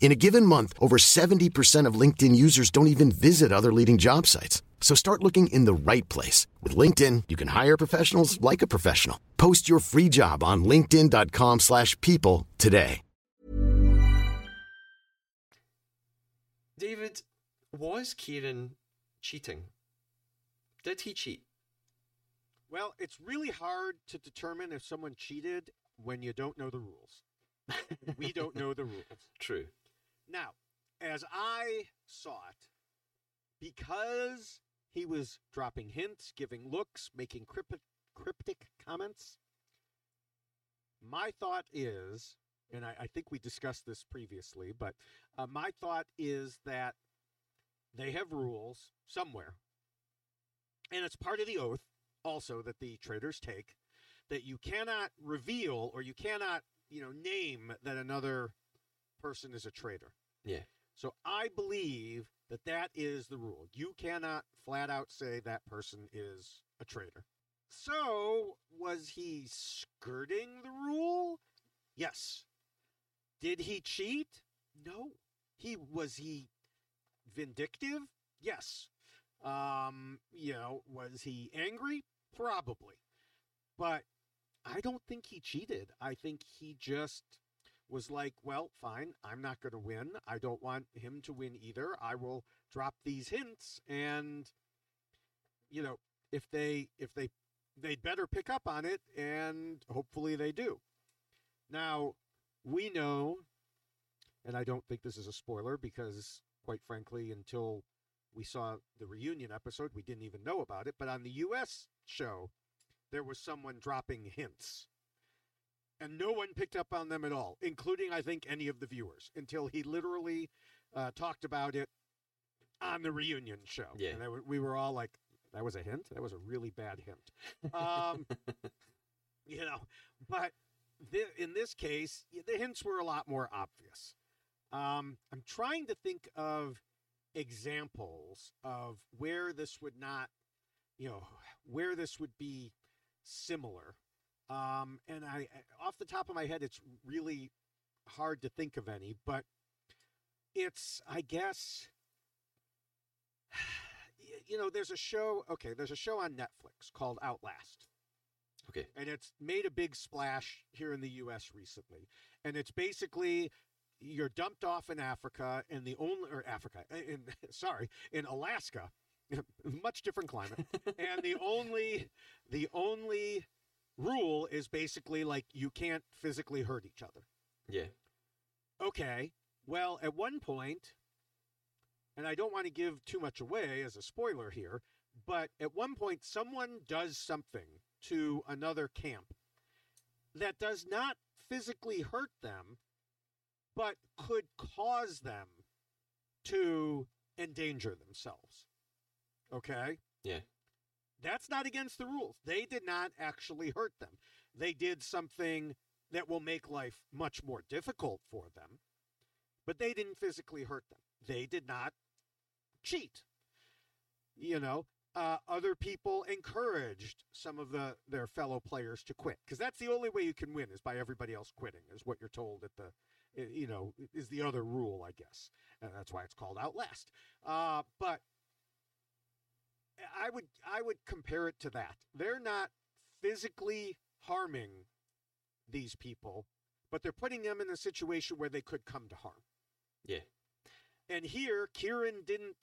In a given month, over 70% of LinkedIn users don't even visit other leading job sites. So start looking in the right place. With LinkedIn, you can hire professionals like a professional. Post your free job on linkedin.com/people slash people today. David, was Kieran cheating? Did he cheat? Well, it's really hard to determine if someone cheated when you don't know the rules. we don't know the rules. <laughs> True. Now, as I saw it, because he was dropping hints, giving looks, making cryptic, cryptic comments. My thought is, and I, I think we discussed this previously, but uh, my thought is that they have rules somewhere, and it's part of the oath also that the traitors take that you cannot reveal or you cannot, you know, name that another person is a traitor. Yeah. So I believe that that is the rule. You cannot flat out say that person is a traitor. So, was he skirting the rule? Yes. Did he cheat? No. He was he vindictive? Yes. Um, you know, was he angry? Probably. But I don't think he cheated. I think he just was like, well, fine, I'm not going to win. I don't want him to win either. I will drop these hints and you know, if they if they they'd better pick up on it and hopefully they do. Now, we know and I don't think this is a spoiler because quite frankly until we saw the reunion episode, we didn't even know about it, but on the US show there was someone dropping hints and no one picked up on them at all, including I think any of the viewers, until he literally uh, talked about it on the reunion show. Yeah. and w- we were all like, "That was a hint. That was a really bad hint." Um, <laughs> you know, but th- in this case, the hints were a lot more obvious. Um, I'm trying to think of examples of where this would not, you know, where this would be similar. Um, and I, off the top of my head, it's really hard to think of any, but it's, I guess, <sighs> you know, there's a show. Okay, there's a show on Netflix called Outlast Okay. and it's made a big splash here in the U.S. recently. And it's basically you're dumped off in Africa, and the only or Africa, in <laughs> sorry, in Alaska, <laughs> much different climate, <laughs> and the only the only rule is basically like you can't physically hurt each other. Yeah. Okay. Well, at one point, and I don't want to give too much away as a spoiler here, but at one point, someone does something to another camp that does not physically hurt them, but could cause them to endanger themselves. Okay? Yeah. That's not against the rules. They did not actually hurt them. They did something that will make life much more difficult for them, but they didn't physically hurt them. They did not cheat. You know, uh, other people encouraged some of the their fellow players to quit because that's the only way you can win is by everybody else quitting is what you're told at the you know is the other rule i guess and that's why it's called outlast uh, but i would i would compare it to that they're not physically harming these people but they're putting them in a situation where they could come to harm Yeah. and here kieran didn't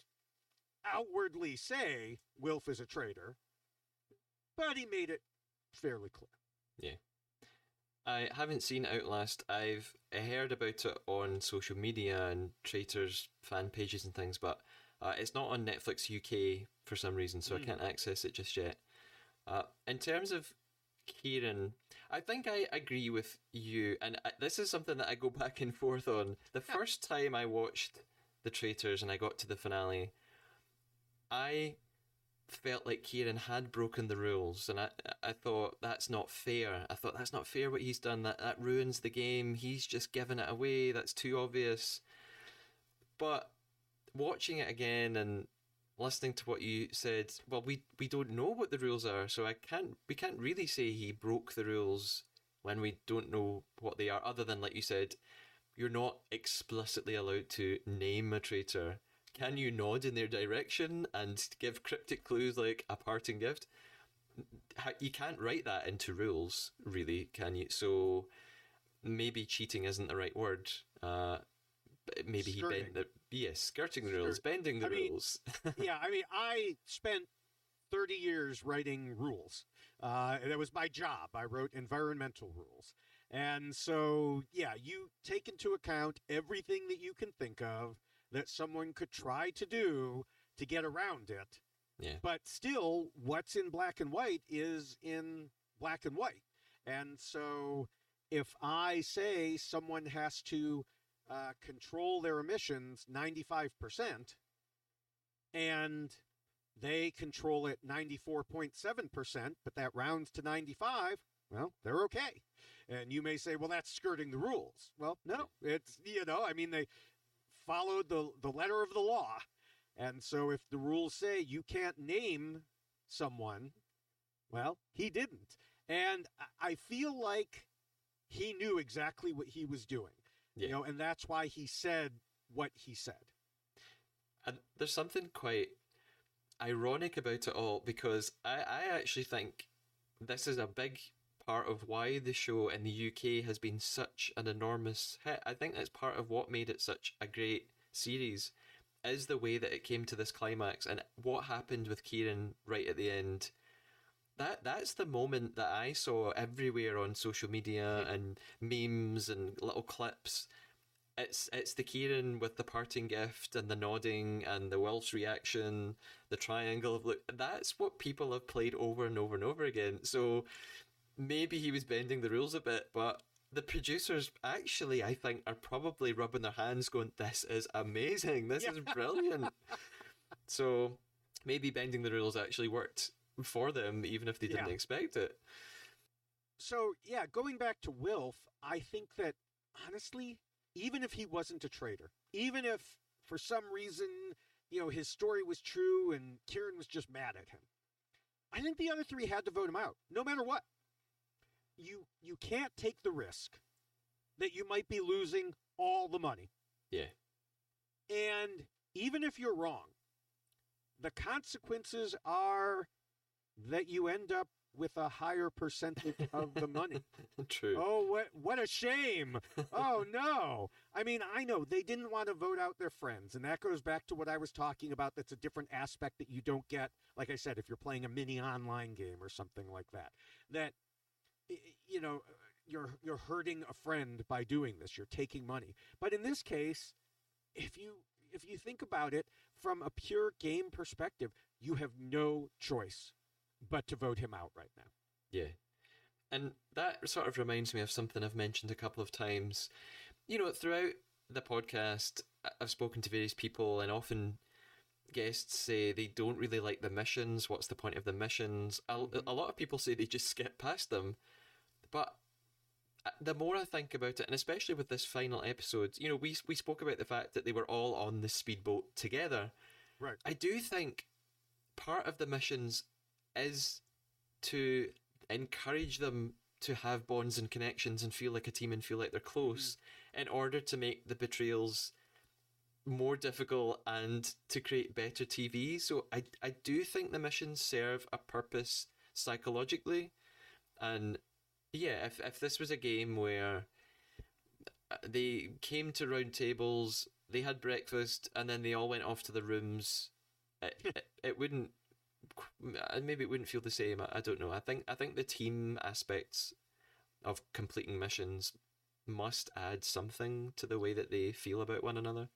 outwardly say wilf is a traitor but he made it fairly clear Yeah. I haven't seen Outlast. I've heard about it on social media and traitors fan pages and things, but uh, it's not on Netflix UK for some reason, so I can't access it just yet. Uh, in terms of Kieran, I think I agree with you, and I, this is something that I go <laughs> back and forth on. The first time I watched The Traitors and I got to the finale, I felt like Kieran had broken the rules, and I I thought that's not fair. I thought that's not fair what he's done. That that ruins the game. He's just given it away. That's too obvious. But watching it again and listening to what you said, well, we we don't know what the rules are, so I can't we can't really say he broke the rules when we don't know what they are. Other than like you said, you're not explicitly allowed to name a traitor. Can you nod in their direction and give cryptic clues like a parting gift? You can't write that into rules, really, can you? So maybe cheating isn't the right word. Uh, maybe he bent the yes, skirting the rules, Skirt- bending the I mean, rules. <laughs> yeah, I mean, I spent 30 years writing rules. Uh, it was my job. I wrote environmental rules. And so, yeah, you take into account everything that you can think of that someone could try to do to get around it. Yeah. But still, what's in black and white is in black and white. And so if I say someone has to uh, control their emissions 95%, and they control it 94.7%, but that rounds to 95, well, they're okay. And you may say, well, that's skirting the rules. Well, no, it's, you know, I mean, they followed the, the letter of the law. And so if the rules say you can't name someone, well, he didn't. And I I feel like he knew exactly what he was doing. Yeah. You know, and that's why he said what he said. And there's something quite ironic about it all because I, I actually think this is a big part of why the show in the UK has been such an enormous hit. I think that's part of what made it such a great series is the way that it came to this climax and what happened with Kieran right at the end. That that's the moment that I saw everywhere on social media hmm. and memes and little clips. It's it's the Kieran with the parting gift and the nodding and the Welsh reaction, the triangle of look. That's what people have played over and over and over again. So maybe he was bending the rules a bit, but the producers actually, I think, are probably rubbing their hands, going, "This is amazing. This is brilliant." <laughs> so maybe bending the rules actually worked for them, even if they didn't Yeah. expect it. So, yeah, going back to Wilf, I think that honestly, even if he wasn't a traitor, even if for some reason, you know, his story was true and Kieran was just mad at him, I think the other three had to vote him out, no matter what. You you can't take the risk that you might be losing all the money. Yeah. And even if you're wrong, the consequences are that you end up with a higher percentage of the money. <laughs> True. Oh, what what a shame! Oh <laughs> no! I mean, I know they didn't want to vote out their friends, and that goes back to what I was talking about. That's a different aspect that you don't get. Like I said, if you're playing a mini online game or something like that, that you know you're you're hurting a friend by doing this. You're taking money. But in this case, if you if you think about it from a pure game perspective, you have no choice but to vote him out right now. Yeah. And that sort of reminds me of something I've mentioned a couple of times. You know, throughout the podcast, I've spoken to various people, and often guests say they don't really like the missions. What's the point of the missions? A, a lot of people say they just skip past them. But uh, the more I think about it, and especially with this final episode, you know, we we spoke about the fact that they were all on the speedboat together. Right. I do think part of the missions is to encourage them to have bonds and connections and feel like a team and feel like they're close in order to make the betrayals more difficult and to create better TV. So I I do think the missions serve a purpose psychologically. And yeah, if if this was a game where uh, they came to round tables, they had breakfast, and then they all went off to the rooms. It, it, it wouldn't, maybe it wouldn't feel the same. I, I don't know. I think I think the team aspects of completing missions must add something to the way that they feel about one another.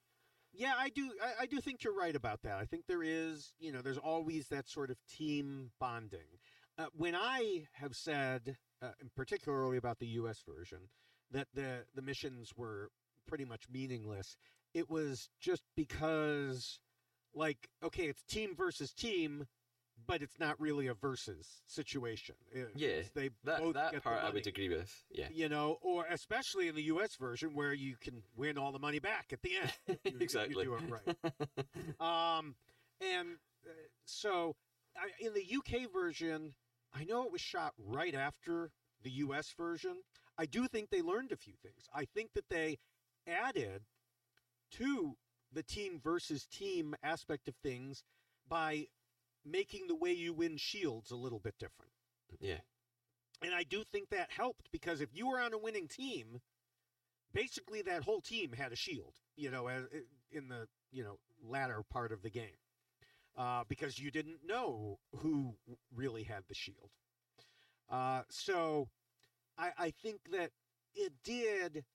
Yeah, I do. I, I do think you're right about that. I think there is, you know, there's always that sort of team bonding. Uh, when I have said, uh, particularly about the U.S. version, that the the missions were pretty much meaningless, it was just because, like, okay, it's team versus team, but it's not really a versus situation. It- Yeah, they That both that get the part I would agree with. Yeah, you know, or especially in the U.S. version where you can win all the money back at the end. you- exactly. You do it right. <laughs> um, and uh, so I, in the UK version, I know it was shot right after the US version. I do think they learned a few things. I think that they added to the team versus team aspect of things by making the way you win shields a little bit different. yeah, And I do think that helped because if you were on a winning team, basically that whole team had a shield, you know, in the, you know, latter part of the game. Uh, because you didn't know who really had the shield. Uh, so I, I think that it did,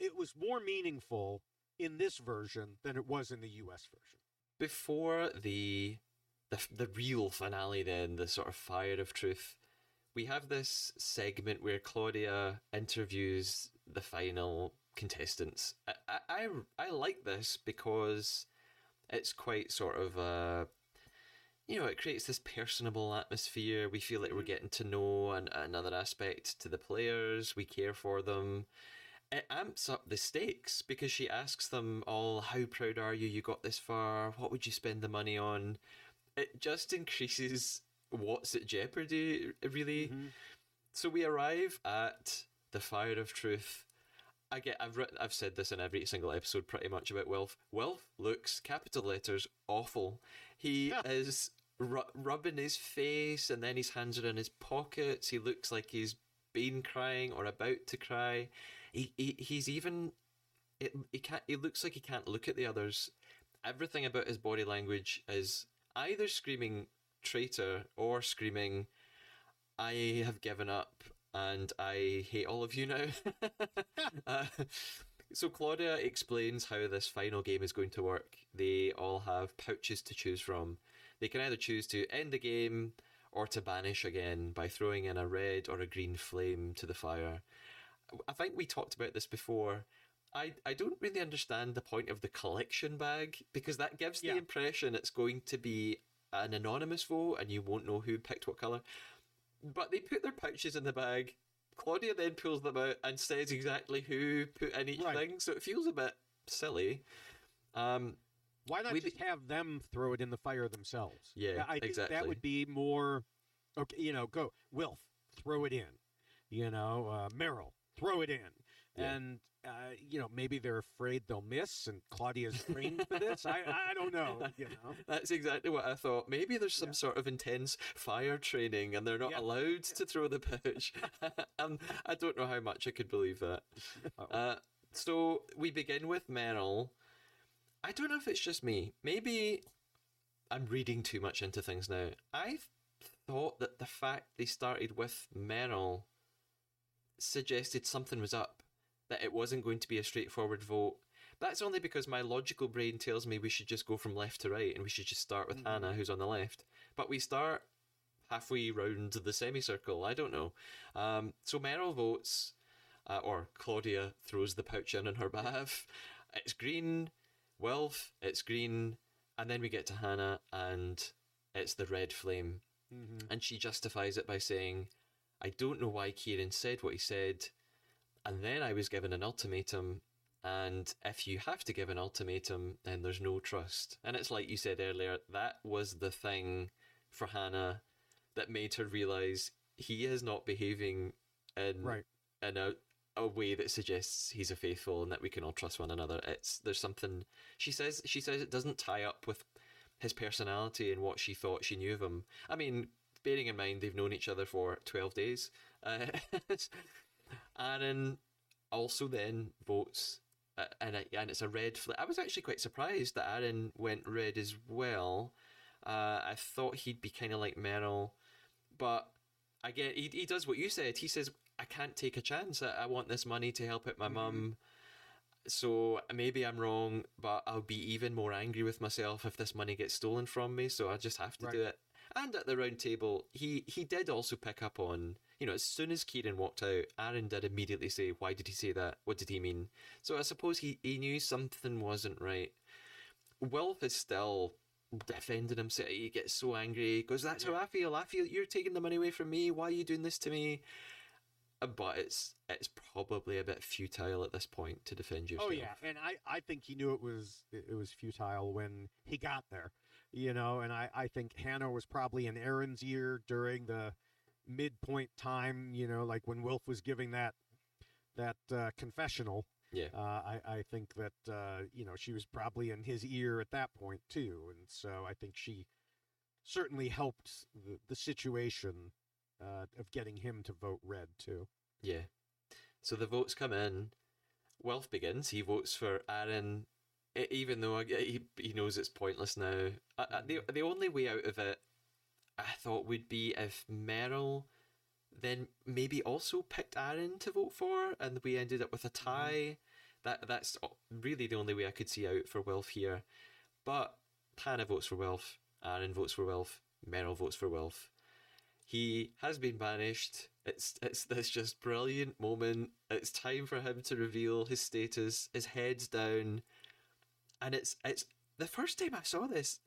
it was more meaningful in this version than it was in the US version. before the the the real finale then, the sort of fire of truth. We have this segment where Claudia interviews the final contestants. I I, I, like this because it's quite sort of a you know, it creates this personable atmosphere. We feel like we're mm. getting to know an, another aspect to the players. We care for them. It amps up the stakes because she asks them all, How proud are you you got this far? What would you spend the money on? It just increases what's at jeopardy, really. Mm-hmm. So we arrive at the fire of truth. I get. I've written. I've said this in every single episode, pretty much about Wilf. Wilf looks capital letters awful. He is ru- rubbing his face, and then his hands are in his pockets. He looks like he's been crying or about to cry. He, he he's even. It, he can't. He looks like he can't look at the others. Everything about his body language is either screaming traitor or screaming, "I have given up." and I hate all of you now. <laughs> uh, so Claudia explains how this final game is going to work. They all have pouches to choose from. They can either choose to end the game or to banish again by throwing in a red or a green flame to the fire. I think we talked about this before. I, I don't really understand the point of the collection bag because that gives the impression it's going to be an anonymous vote and you won't know who picked what colour. But they put their pouches in the bag. Claudia then pulls them out and says exactly who put in each Right. thing, so it feels a bit silly. Um, Why not We just have them throw it in the fire themselves? Yeah, I think that would be more. Okay, you know, go Wilf, throw it in. You know, uh, Meryl, throw it in. Yeah. And uh, you know, maybe they're afraid they'll miss, and Claudia's trained for this. I I don't know. You know, <laughs> That's exactly what I thought. Maybe there's some Yeah. sort of intense fire training and they're not Yeah. allowed to throw the pouch. <laughs> um, I don't know how much I could believe <laughs> that. Uh, so we begin with Meryl. I don't know if it's just me. Maybe I'm reading too much into things now. I thought that the fact they started with Meryl suggested something was up, that it wasn't going to be a straightforward vote. That's only because my logical brain tells me we should just go from left to right and we should just start with Hannah, who's on the left. But we start halfway round the semicircle. I don't know. Um, so Meryl votes, uh, or Claudia throws the pouch in on her <laughs> behalf. It's green. Wilf, it's green. And then we get to Hannah and it's the red flame. And she justifies it by saying, I don't know why Kieran said what he said. And then I was given an ultimatum. And if you have to give an ultimatum, then there's no trust. And it's like you said earlier, that was the thing for Hannah that made her realize he is not behaving in Right. in a a way that suggests he's a faithful and that we can all trust one another. It's there's something she says she says it doesn't tie up with his personality and what she thought she knew of him. I mean, bearing in mind they've known each other for twelve days. Uh, <laughs> Aaron also then votes, uh, and it, and it's a red flag. I was actually quite surprised that Aaron went red as well. Uh, I thought he'd be kind of like Meryl, but again, he he does what you said. He says, "I can't take a chance. I, I want this money to help out my mum." So maybe I'm wrong, but I'll be even more angry with myself if this money gets stolen from me. So I just have to do it. And at the round table, he he did also pick up on you know as soon as Kieran walked out, Aaron did immediately say, "Why did he say that? What did he mean?" So I suppose he he knew something wasn't right. Wilf is still defending himself. He gets so angry. Goes, "That's how I feel. I feel you're taking the money away from me. Why are you doing this to me?" Uh, But it's it's probably a bit futile at this point to defend yourself. Oh yeah, and I, I think he knew it was it was futile when he got there, you know. And I, I think Hannah was probably in Aaron's ear during the midpoint time, you know, like when Wilf was giving that that uh, confessional. Yeah. Uh, I I think that uh, you know she was probably in his ear at that point too, and so I think she certainly helped the, the situation uh, of getting him to vote red too. Yeah. So the votes come in. Wilf begins. He votes for Aaron, even though he he knows it's pointless now. I, I, the the only way out of it, I thought, would be if Meryl then maybe also picked Aaron to vote for, and we ended up with a mm-hmm. tie. That that's really the only way I could see out for Wilf here. But Hannah votes for Wilf. Aaron votes for Wilf. Meryl votes for Wilf. He has been banished. It's it's this just brilliant moment. It's time for him to reveal his status. His head's down, and it's it's the first time I saw this.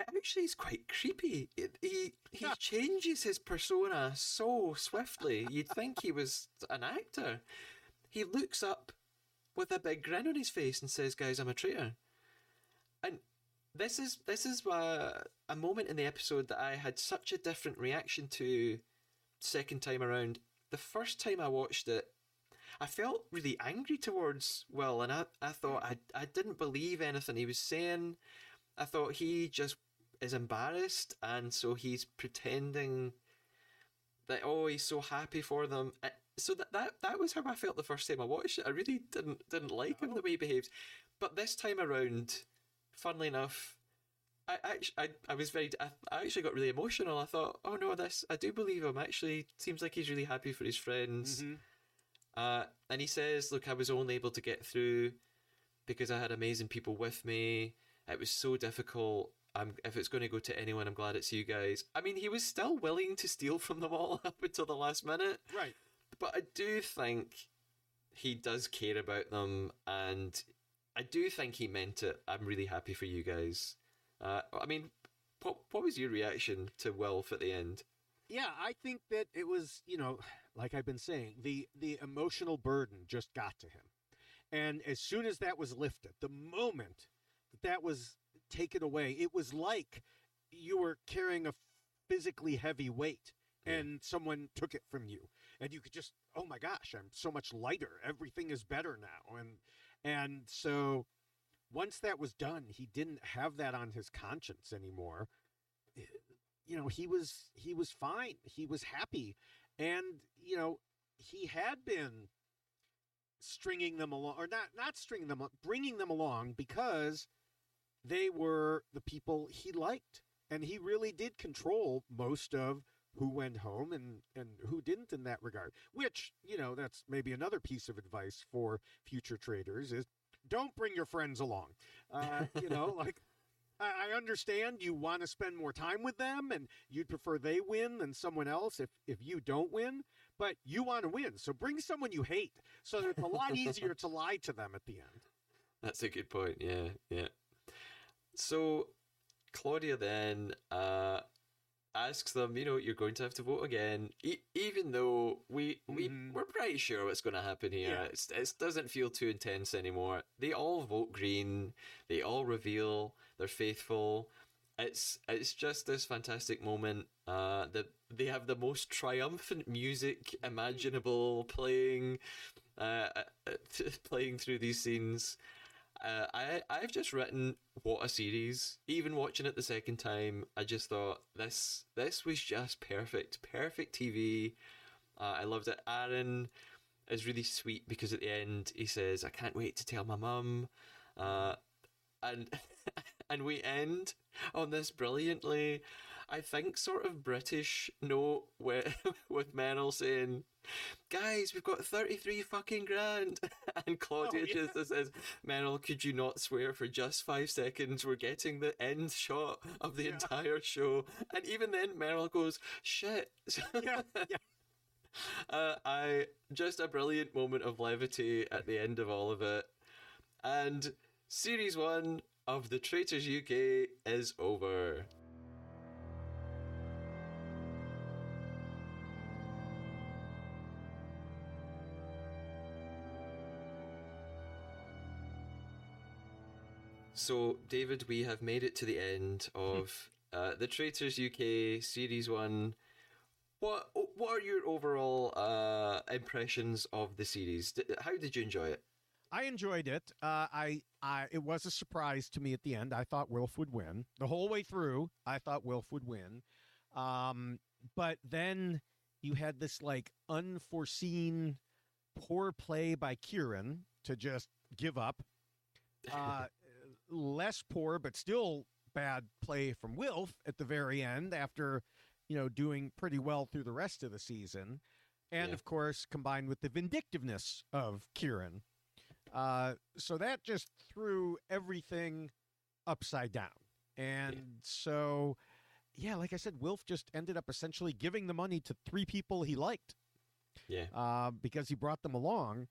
Actually is quite creepy. It, he he changes his persona so swiftly. You'd think he was an actor. He looks up with a big grin on his face and says, "Guys, I'm a traitor." And this is this is a, a moment in the episode that I had such a different reaction to second time around. The first time I watched it, I felt really angry towards Wilf, and I, I thought I, I didn't believe anything he was saying. I thought he just is embarrassed, and so he's pretending that oh he's so happy for them. So that, that that was how I felt the first time I watched it. I really didn't didn't like him the way he behaves, but this time around, funnily enough, I actually I, I was very I, I actually got really emotional. I thought, oh no, this I do believe him. Actually, seems like he's really happy for his friends. Mm-hmm. Uh, and he says, look, I was only able to get through because I had amazing people with me. It was so difficult. I'm, if it's going to go to anyone, I'm glad it's you guys. I mean, he was still willing to steal from them all <laughs> up until the last minute. Right. But I do think he does care about them, and I do think he meant it. I'm really happy for you guys. Uh, I mean, what what was your reaction to Wilf at the end? Yeah, I think that it was, you know, like I've been saying, the the emotional burden just got to him. And as soon as that was lifted, the moment that that was taken away, it was like you were carrying a physically heavy weight and someone took it from you. And you could just oh my gosh i'm so much lighter. Everything is better now. And and so once that was done he didn't have that on his conscience anymore. Eh, you know he was he was fine. He was happy. And you know he had been stringing them along or not not stringing them up bringing them along because they were the people he liked and he really did control most of who went home and and who didn't in that regard which you know that's maybe another piece of advice for future traitors is don't bring your friends along uh, <laughs> you know like I understand you want to spend more time with them and you'd prefer they win than someone else if, if you don't win, but you want to win. So bring someone you hate so it's a lot <laughs> easier to lie to them at the end. That's a good point. Yeah, yeah. So Claudia then uh, asks them, you know, you're going to have to vote again, e- even though we we Mhm. we're pretty sure what's going to happen here. Yeah. It's, it doesn't feel too intense anymore. They all vote green. They all reveal they're faithful. It's it's just this fantastic moment. Uh, that they have the most triumphant music imaginable playing, uh, uh, <laughs> playing through these scenes. Uh, I I've just written what a series. Even watching it the second time, I just thought this this was just perfect, perfect TV. Uh, I loved it. Aaron is really sweet because at the end he says, "I can't wait to tell my mum," uh, and <laughs> and we end on this brilliantly, I think, sort of British note with <laughs> with Meryl saying. Guys, we've got 33 fucking grand. <laughs> And Claudia Oh, yeah. just says, Meryl, could you not swear for just five seconds? We're getting the end shot of the Yeah. entire show. And even then, Meryl goes, shit. Yeah, yeah. <laughs> Uh, I just a brilliant moment of levity at the end of all of it. And series one of The Traitors UK is over. So, David, we have made it to the end of <laughs> uh, The Traitors UK Series 1. What what are your overall uh, impressions of the series? D- How did you enjoy it? I enjoyed it. Uh, I, I, it was a surprise to me at the end. I thought Wilf would win the whole way through. I thought Wilf would win, um, but then you had this like unforeseen poor play by Kieran to just give up. <laughs> Uh, less poor, but still bad play from Wilf at the very end after, you know, doing pretty well through the rest of the season. And Yeah. of course, combined with the vindictiveness of Kieran. Uh, so that just threw everything upside down. And so, yeah, like I said, Wilf just ended up essentially giving the money to three people he liked Yeah. uh, because he brought them along.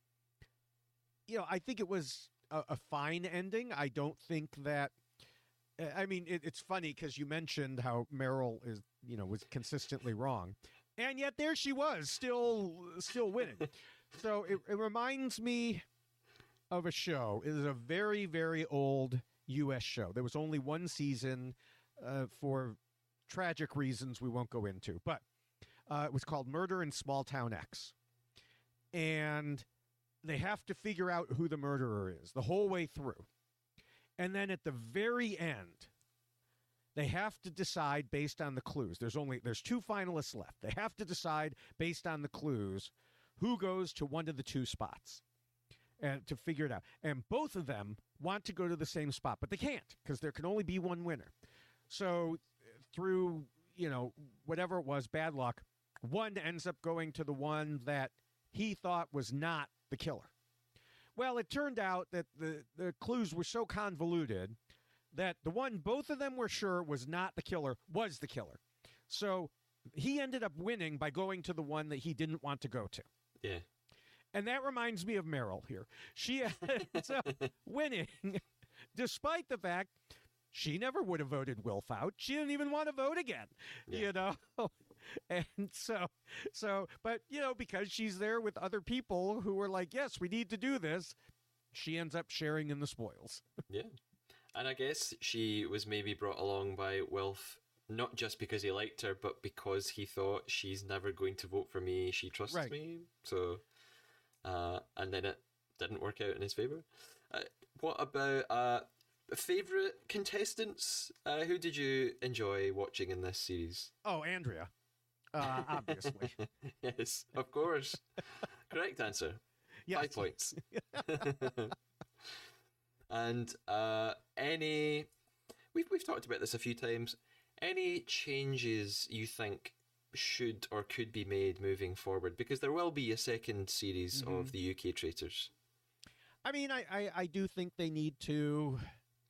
You know, I think it was a, a fine ending. I don't think that. I mean, it, it's funny because you mentioned how Meryl is, you know, was consistently wrong, and yet there she was, still, still winning. so it, it reminds me of a show. It is a very, very old U.S. show. There was only one season uh, for tragic reasons we won't go into, but uh, it was called Murder in Small Town X. And they have to figure out who the murderer is the whole way through. And then at the very end, they have to decide based on the clues. There's only there's two finalists left. They have to decide based on the clues who goes to one of the two spots and to figure it out. And both of them want to go to the same spot, but they can't because there can only be one winner. So through, you know, whatever it was, bad luck, one ends up going to the one that he thought was not the killer. Well, it turned out that the, the clues were so convoluted that the one both of them were sure was not the killer was the killer. So he ended up winning by going to the one that he didn't want to go to. Yeah. And that reminds me of Meryl here. She <laughs> ends up winning despite the fact she never would have voted Wilf out. She didn't even want to vote again. Yeah. You know? <laughs> <laughs> And so so but you know, because she's there with other people who are like, Yes, we need to do this, she ends up sharing in the spoils. <laughs> Yeah. And I guess she was maybe brought along by Wilf not just because he liked her, but because he thought she's never going to vote for me. She trusts Right. me. So, uh, and then it didn't work out in his favor. Uh, what about uh, favorite contestants? Uh, who did you enjoy watching in this series? Oh, Andrea. Uh, obviously. <laughs> yes, of course. Correct answer. Yes. Five points. <laughs> and uh, any, we've we've talked about this a few times. Any changes you think should or could be made moving forward? Because there will be a second series of the UK Traitors. I mean, I, I, I do think they need to,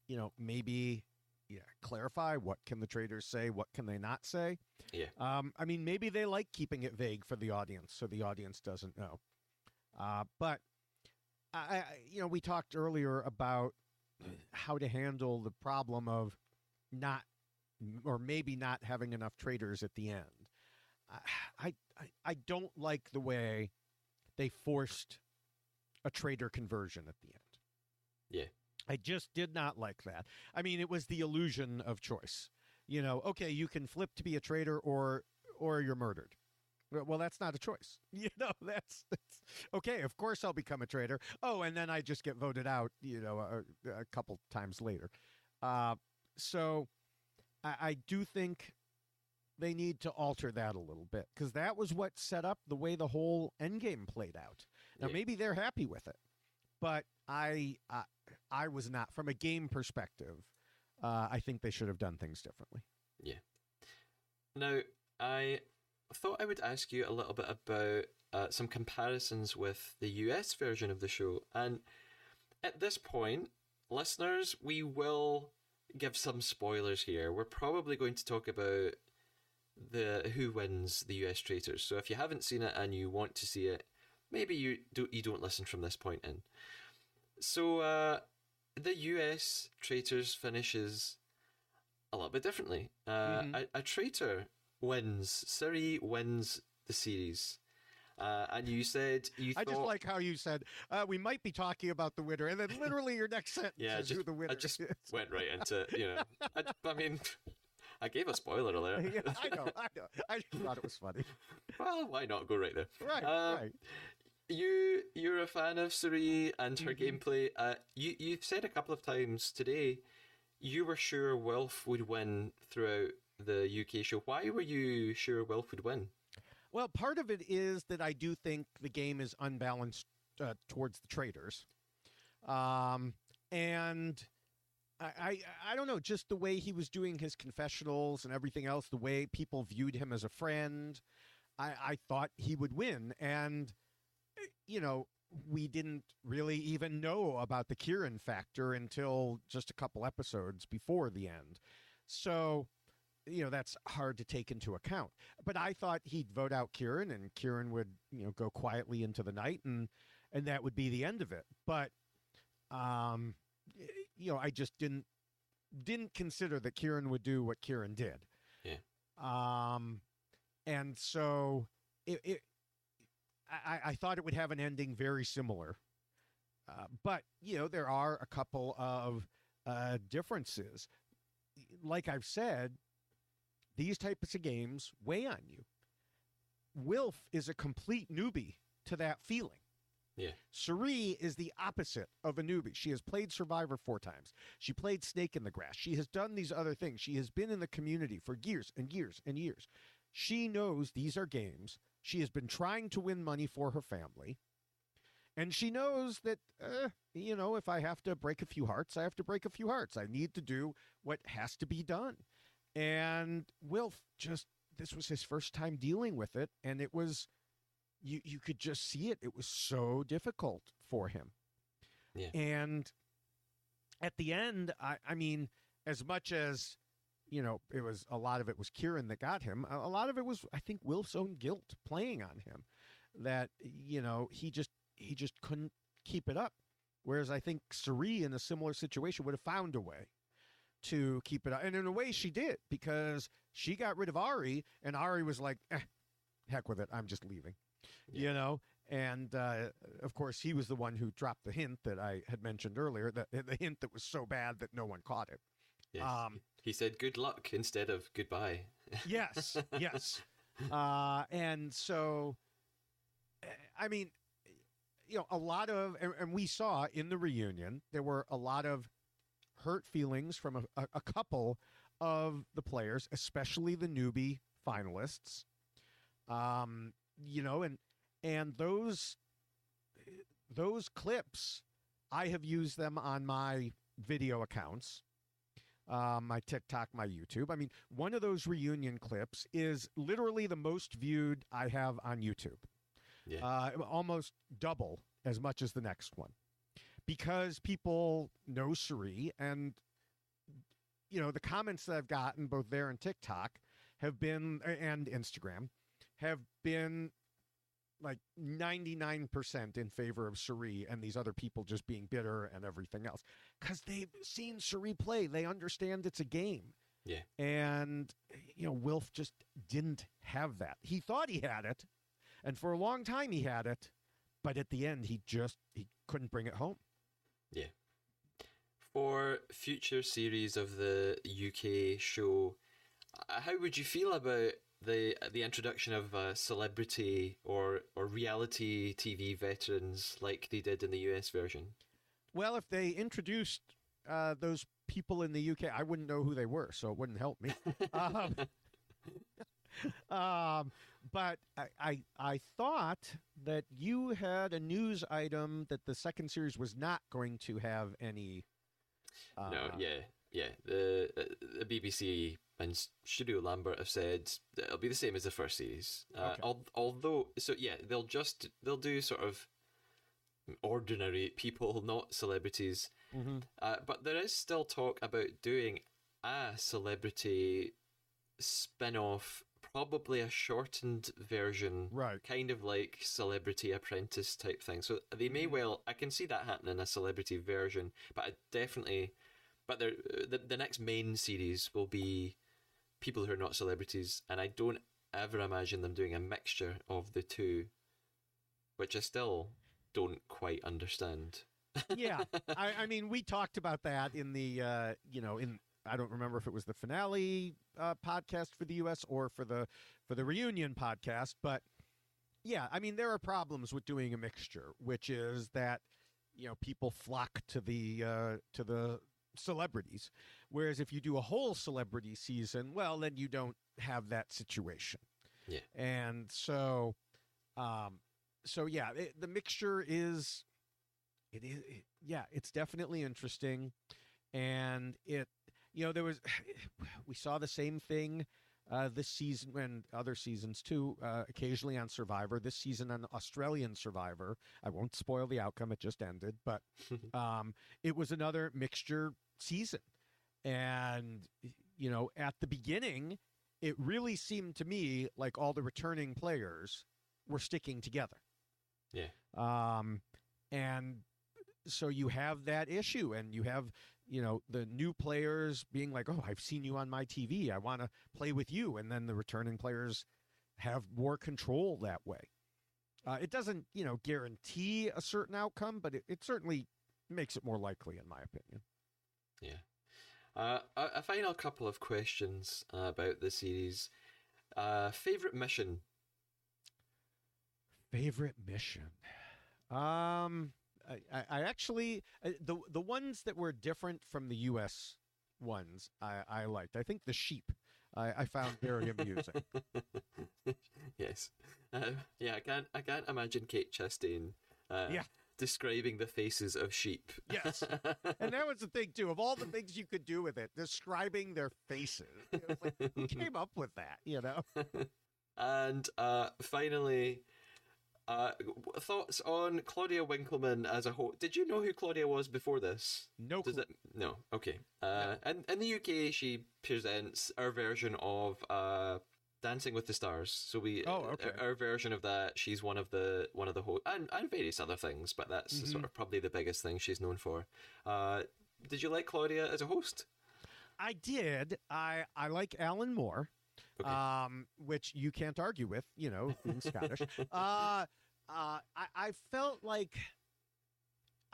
you know, maybe yeah, clarify what can the traitors say, what can they not say. Yeah. Um, I mean, maybe they like keeping it vague for the audience, so the audience doesn't know. Uh, but I, I, you know, we talked earlier about <clears throat> how to handle the problem of not, or maybe not having enough traitors at the end. I, I, I don't like the way they forced a traitor conversion at the end. Yeah. I just did not like that. I mean, it was the illusion of choice. You know, okay, you can flip to be a traitor or or you're murdered. Well, that's not a choice. <laughs> You know, that's, that's okay. Of course, I'll become a traitor. Oh, and then I just get voted out. You know, a, a couple times later. Uh, so, I, I do think they need to alter that a little bit because that was what set up the way the whole endgame played out. Now, Yeah. maybe they're happy with it, but I, I, I was not from a game perspective. Uh, I think they should have done things differently. Yeah. Now, I thought I would ask you a little bit about uh, some comparisons with the US version of the show. And at this point, listeners, we will give some spoilers here. We're probably going to talk about the who wins the US Traitors. So if you haven't seen it and you want to see it, maybe you don't. you don't listen from this point in. So uh, the US Traitors finishes a little bit differently. Uh, a, a traitor wins. Cirie wins the series. Uh, and you said you I thought just like how you said uh, we might be talking about the winner, and then <laughs> literally your next sentence yeah, is just, who the winner I just is. <laughs> went right into you know. I, I mean, <laughs> I gave a spoiler alert. yeah, I know, I know. I thought it was funny. well, why not go right there? Right, Uh, right. You you're a fan of Cirie and her Mm-hmm. gameplay. Uh, you you've said a couple of times today you were sure Wilf would win throughout the UK show. Why were you sure Wilf would win? Well, part of it is that I do think the game is unbalanced uh, towards the traitors, um, and I, I I don't know, just the way he was doing his confessionals and everything else, the way people viewed him as a friend, I, I thought he would win, and you know. We didn't really even know about the Kieran factor until just a couple episodes before the end. So, you know, that's hard to take into account. But I thought he'd vote out Kieran and Kieran would, you know, go quietly into the night and and that would be the end of it. But um you know, I just didn't didn't consider that Kieran would do what Kieran did. Yeah. Um and so it, it I, I thought it would have an ending very similar. Uh, but, you know, there are a couple of uh, differences. Like I've said, these types of games weigh on you. Wilf is a complete newbie to that feeling. Yeah. Cirie is the opposite of a newbie. She has played Survivor four times. She played Snake in the Grass. She has done these other things. She has been in the community for years and years and years. She knows these are games. She has been trying to win money for her family. And she knows that, uh, you know, if I have to break a few hearts, I have to break a few hearts. I need to do what has to be done. And Wilf just, this was his first time dealing with it. And it was, you, you could just see it. It was so difficult for him. Yeah. And at the end, I, I mean, as much as, you know, it was a lot of it was Kieran that got him, a, lot of it was, I think, Wilf's own guilt playing on him that, you know, he just, he just couldn't keep it up. Whereas I think Cirie in a similar situation would have found a way to keep it up. And in a way she did because she got rid of Arie and Arie was like, eh, heck with it. I'm just leaving, you know? And uh, of course, he was the one who dropped the hint that I had mentioned earlier, that the hint that was so bad that no one caught it. Yes. Um, he said good luck instead of goodbye. <laughs> yes, yes. Uh, and so, eh, I mean, you know, a lot of, and, and we saw in the reunion, there were a lot of hurt feelings from a, a, a couple of the players, especially the newbie finalists. Um, you know, and and those those clips, I have used them on my video accounts, um, my TikTok, my YouTube. I mean, one of those reunion clips is literally the most viewed I have on YouTube. Yeah. Uh, almost double as much as the next one because people know Cirie and you know the comments that I've gotten both there and TikTok have been and Instagram have been like 99% in favor of Cirie and these other people just being bitter and everything else. Cuz they've seen Cirie play. They understand it's a game. Yeah. and you know Wilf just didn't have that. He thought he had it and for a long time he had it but at the end he just he couldn't bring it home. Yeah. For future series of the UK show, uh, how would you feel about the the introduction of uh, celebrity or or reality TV veterans like they did in the US version? Well, if they introduced uh, those people in the UK, I wouldn't know who they were, so it wouldn't help me. <laughs> um, <laughs> um, but I, I, I thought that you had a news item that the second series was not going to have any. Uh, no, yeah, yeah. The uh, the BBC and Studio Lambert have said that it'll be the same as the first series. Uh, Okay. al- although, so yeah, they'll just they'll do sort of ordinary people, <laughs> not celebrities. mhm. Uh, but there is still talk about doing a celebrity spin off, probably a shortened version, Right. kind of like Celebrity Apprentice type thing. So they may well, I can see that happening, a celebrity version, but I definitely, but the, the next main series will be people who are not celebrities, and I don't ever imagine them doing a mixture of the two, which I still don't quite understand. yeah, <laughs> I, I mean, we talked about that in the, uh, you know, in I don't remember if it was the finale uh, podcast for the U.S. or for the for the reunion podcast, but yeah, I mean, there are problems with doing a mixture, which is that you know people flock to the uh, to the celebrities, whereas if you do a whole celebrity season, well, then you don't have that situation. Yeah. and so, um, so yeah, it, the mixture is it is it, yeah it's definitely interesting and it you know there was <sighs> we saw the same thing uh, this season and other seasons too uh, occasionally on survivor this season on australian survivor i won't spoil the outcome it just ended but <laughs> um, it was another mixture season and you know, at the beginning, it really seemed to me like all the returning players were sticking together. Yeah. Um, and so you have that issue, and you have, you know, the new players being like, oh, I've seen you on my TV. I want to play with you. And then the returning players have more control that way. Uh, it doesn't, you know, guarantee a certain outcome, but it, it certainly makes it more likely, in my opinion. Yeah. Uh, a, a final couple of questions uh, about the series. Uh, favorite mission? Favorite mission? Um, I, I, actually uh, the the ones that were different from the U.S. ones I, I liked. I think the sheep I, I found very <laughs> amusing. yes. Um, yeah, I can't. I can't imagine Kate Chastain. Uh, Yeah. Describing the faces of sheep. Yes. and that was the thing too. Of all the things you could do with it, describing their faces. It was like, who <laughs> came up with that? You know. And uh, finally, uh, thoughts on Claudia Winkleman as a whole. Did you know who Claudia was before this? No Does it? No. Okay. Uh, and in the UK, she presents our version of uh, Dancing with the Stars. So we, Oh, okay. our, our version of that. She's one of the one of the hosts, and and various other things, but that's Mm-hmm. sort of probably the biggest thing she's known for. Uh, did you like Claudia as a host? I did. I I like Alan more, Okay. um, which you can't argue with. You know, being Scottish. <laughs> uh, uh, I I felt like.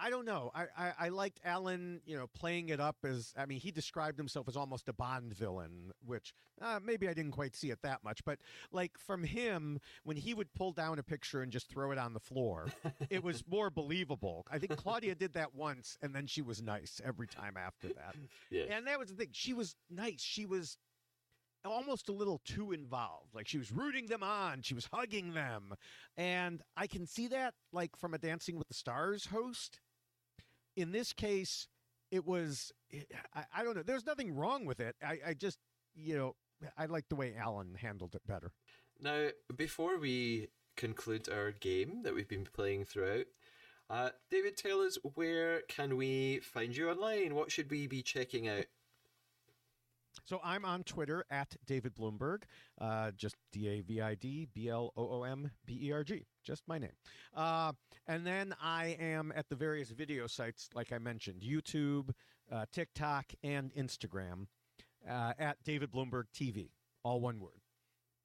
I don't know. I, I, I liked Alan, you know, playing it up as I mean, he described himself as almost a Bond villain, which uh, maybe I didn't quite see it that much. But like from him, when he would pull down a picture and just throw it on the floor, <laughs> it was more believable. I think Claudia did that once, and then she was nice every time after that. Yeah. And that was the thing. She was nice. She was almost a little too involved. Like she was rooting them on. She was hugging them. And I can see that like from a Dancing with the Stars host. In this case, it was I, I don't know. There's nothing wrong with it. I, I just you know, I like the way Alan handled it better. Now, before we conclude our game that we've been playing throughout, uh, David, tell us where can we find you online? What should we be checking out? So I'm on Twitter at David Bloomberg, uh, just D A V I D B L O O M B E R G, just my name. Uh, and then I am at the various video sites, like I mentioned, YouTube, uh, TikTok, and Instagram uh, at David Bloomberg TV, all one word.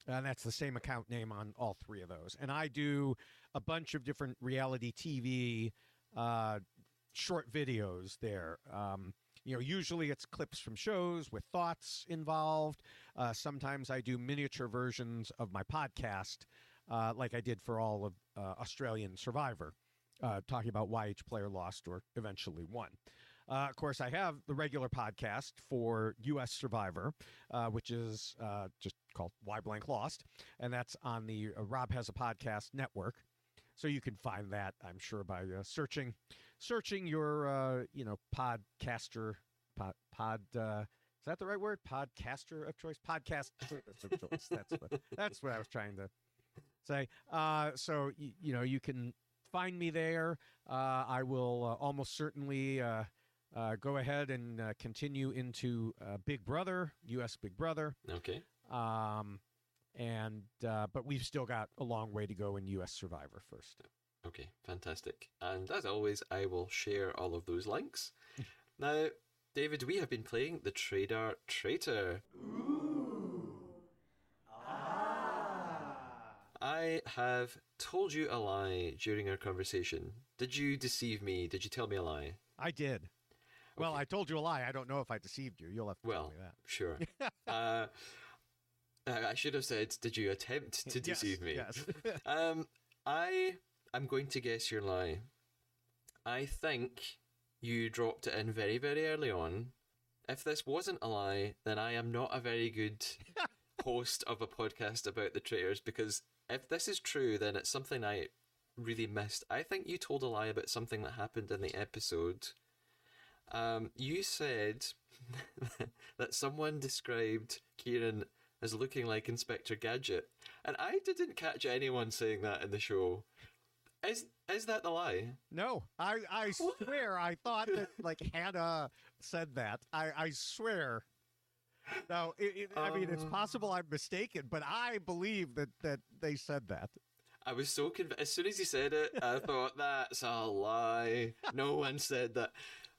And that's the same account name on all three of those. And I do a bunch of different reality TV uh, short videos there. Um, you know, usually it's clips from shows with thoughts involved. Uh, sometimes I do miniature versions of my podcast, uh, like I did for all of uh, Australian Survivor, uh, talking about why each player lost or eventually won. Uh, of course, I have the regular podcast for U.S. Survivor, uh, which is just called Why Blank Lost, and that's on the Rob Has a Podcast network. So you can find that, I'm sure, by uh, searching searching your uh, you know podcaster pod pod. Uh, is that the right word? Podcaster of choice, podcast <laughs> of choice. That's what that's what I was trying to say. Uh, so y- you know you can find me there. Uh, I will uh, almost certainly. Uh, uh, go ahead and uh, continue into uh, Big Brother, U.S. Big Brother, Okay. um, and uh, but we've still got a long way to go in U.S. Survivor first. Okay, fantastic. And as always, I will share all of those links. <laughs> now, David, we have been playing the Traidar Traitor. I have told you a lie during our conversation. Did you deceive me? Did you tell me a lie? I did. Well, I told you a lie. I don't know if I deceived you. You'll have to Well, tell me that. sure. <laughs> uh, I should have said, did you attempt to Yes, deceive me? yes. um, I am going to guess your lie. I think you dropped it in very, very early on. If this wasn't a lie, then I am not a very good <laughs> host of a podcast about the traitors because if this is true, then it's something I really missed. I think you told a lie about something that happened in the episode. Um, you said <laughs> that someone described Kieran as looking like Inspector Gadget, and I didn't catch anyone saying that in the show. Is is that the lie? No, I, I <laughs> swear I thought that like Hannah said that. I, I swear. no, it, it, I mean it's possible I'm mistaken, but I believe that that they said that. I was so convinced. As soon as he said it, I <laughs> thought that's a lie. No one said that.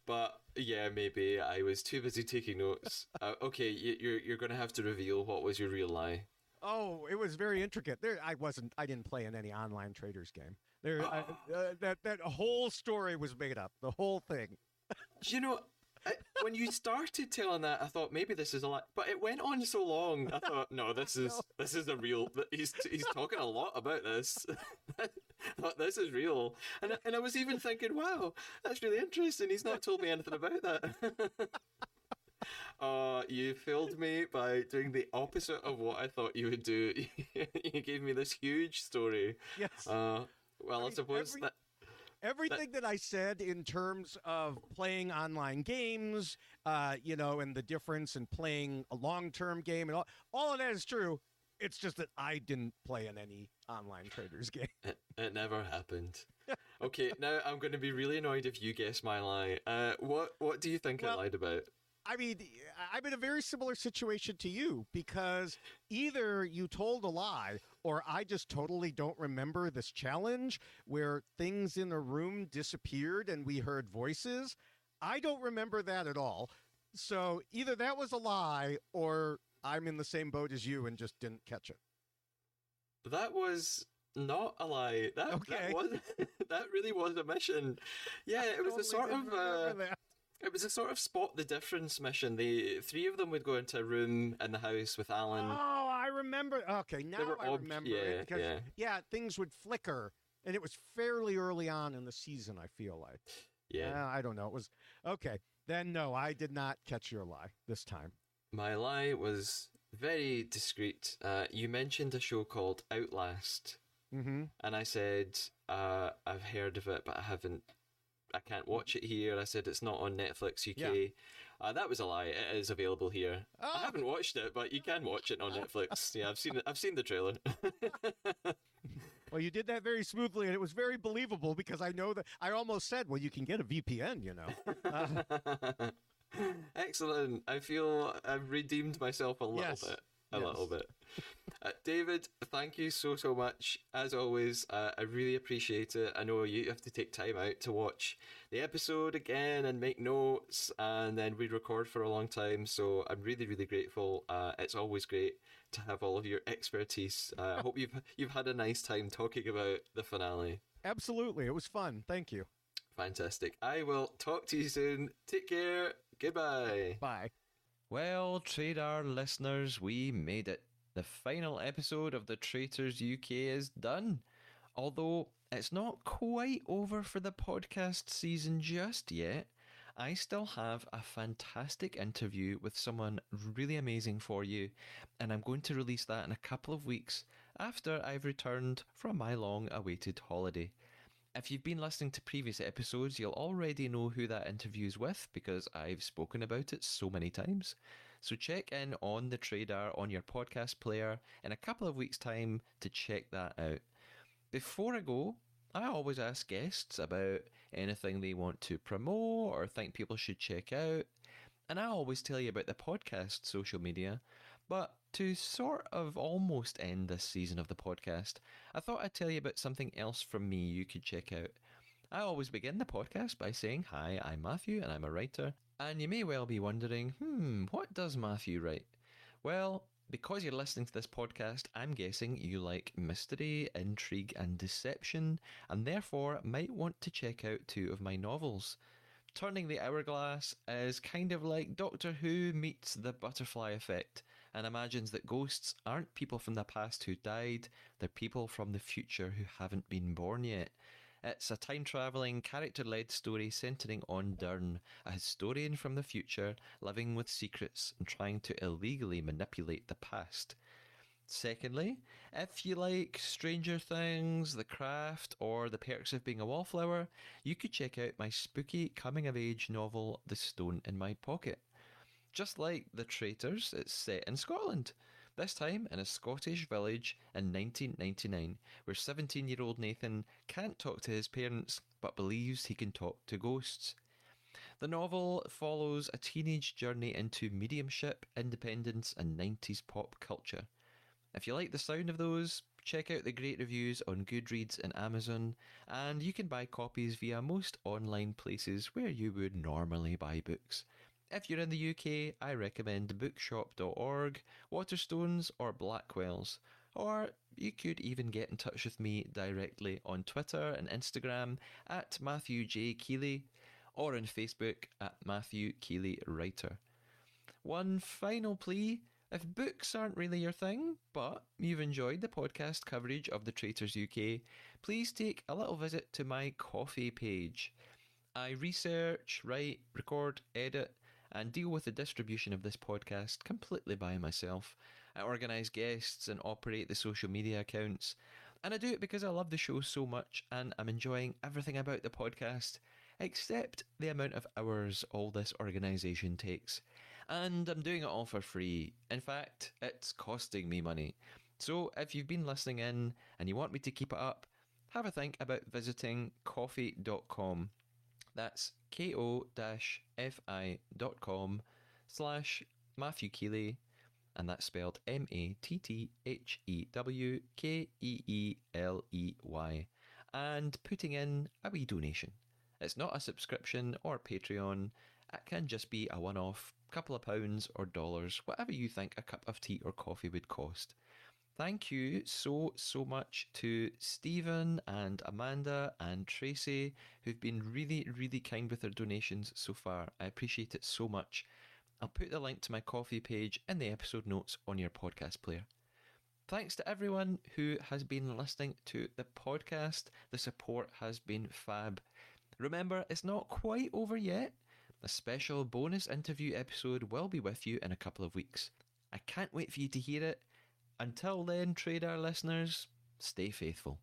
But yeah, maybe I was too busy taking notes. <laughs> Uh, okay, you, you're you're gonna have to reveal what was your real lie. Oh, it was very intricate. There, I wasn't. I didn't play in any online traitors game. There, I, uh, that that whole story was made up. The whole thing. You know, I, when you started telling that, I thought maybe this is a lie, but it went on so long. I thought, no, this <laughs> is this is a real. He's he's talking a lot about this. <laughs> I thought this is real, and I- and I was even thinking, wow, that's really interesting. He's not told me anything about that. <laughs> Uh, you failed me by doing the opposite of what I thought you would do. you gave me this huge story. Yes. Uh, well, I, mean, suppose every- that Everything that I said in terms of playing online games, uh, you know, and the difference in playing a long-term game, and all, all of that is true. It's just that I didn't play in any online traitors <laughs> game. It, it never happened. Okay, now I'm going to be really annoyed if you guess my lie. Uh, what what do you think I lied about? I mean, I'm in a very similar situation to you because either you told a lie or I just totally don't remember this challenge where things in a room disappeared and we heard voices. I don't remember that at all. So either that was a lie or I'm in the same boat as you and just didn't catch it. That was not a lie. That Okay. that was <laughs> that really was a mission. Yeah, it was a sort of uh. It was a sort of spot the difference mission. The three of them would go into a room in the house with Alan. Oh, I remember. Okay, now I ob- remember yeah, it because yeah. things would flicker, and it was fairly early on in the season. I feel like. Yeah. Uh, I don't know. It was okay. Then no, I did not catch your lie this time. My lie was very discreet. Uh, you mentioned a show called Outlast, Mm-hmm. and I said uh, I've heard of it, but I haven't. I can't watch it here. I said it's not on Netflix UK. Yeah. Uh, that was a lie. It is available here. Oh. I haven't watched it, but you can watch it on <laughs> Netflix. Yeah, I've seen it. I've seen the trailer. <laughs> Well, you did that very smoothly, and it was very believable because I know that I almost said, "Well, you can get a VPN," you know. Uh, <laughs> Excellent. I feel I've redeemed myself a little Yes. bit. A Yes. little bit. <laughs> Uh, David, thank you so, so much. As always, uh, I really appreciate it. I know you have to take time out to watch the episode again and make notes, and then we record for a long time. So I'm really, really grateful. Uh, it's always great to have all of your expertise. Uh, I hope you've you've had a nice time talking about the finale. absolutely, it was fun. Thank you. Fantastic. I will talk to you soon. Take care. Goodbye. Bye. Well, Traidar listeners, we made it. The final episode of the Traitors UK is done. Although it's not quite over for the podcast season just yet, I still have a fantastic interview with someone really amazing for you, and I'm going to release that in a couple of weeks after I've returned from my long awaited holiday. If you've been listening to previous episodes, you'll already know who that interview's with because I've spoken about it so many times. So check in on the Traidar on your podcast player in a couple of weeks' time to check that out. Before I go, I always ask guests about anything they want to promote or think people should check out. And I always tell you about the podcast social media. But to sort of almost end this season of the podcast, I thought I'd tell you about something else from me you could check out. I always begin the podcast by saying, Hi, I'm Matthew and I'm a writer. And you may well be wondering, hmm, what does Matthew write? Well, because you're listening to this podcast, I'm guessing you like mystery, intrigue, and deception, and therefore might want to check out two of my novels. Turning the Hourglass is kind of like Doctor Who meets the butterfly effect and imagines that ghosts aren't people from the past who died, they're people from the future who haven't been born yet. It's a time travelling, character led story centering on Dern, a historian from the future living with secrets and trying to illegally manipulate the past. Secondly, if you like Stranger Things, The Craft, or The Perks of Being a Wallflower, you could check out my spooky coming of age novel, The Stone in My Pocket. Just like The Traitors, it's set in Scotland, this time in a Scottish village in 1999, where 17 year old Nathan can't talk to his parents but believes he can talk to ghosts. The novel follows a teenage journey into mediumship, independence, and 90s pop culture. If you like the sound of those, check out the great reviews on Goodreads and Amazon, and you can buy copies via most online places where you would normally buy books. If you're in the UK, I recommend bookshop.org, Waterstones, or Blackwell's. Or you could even get in touch with me directly on Twitter and Instagram at Matthew J. Keeley or on Facebook at Matthew Keeley Writer. One final plea if books aren't really your thing, but you've enjoyed the podcast coverage of The Traitors UK, please take a little visit to my Ko-fi page. I research, write, record, edit, and deal with the distribution of this podcast completely by myself. I organise guests and operate the social media accounts. And I do it because I love the show so much and I'm enjoying everything about the podcast, except the amount of hours all this organisation takes. And I'm doing it all for free. In fact, it's costing me money. So if you've been listening in and you want me to keep it up, have a think about visiting ko-fi.com. That's ko-fi.com slash Matthew Keeley and that's spelled M A T T H E W K E E L E Y, and putting in a wee donation. It's not a subscription or Patreon, it can just be a one off couple of pounds or dollars, whatever you think a cup of tea or coffee would cost. Thank you so, so much to Stephen and Amanda and Tracy, who've been really, really kind with their donations so far. I appreciate it so much. I'll put the link to my Ko-fi page in the episode notes on your podcast player. Thanks to everyone who has been listening to the podcast. The support has been fab. Remember, it's not quite over yet. A special bonus interview episode will be with you in a couple of weeks. I can't wait for you to hear it. Until then, Traidar listeners, stay faithful.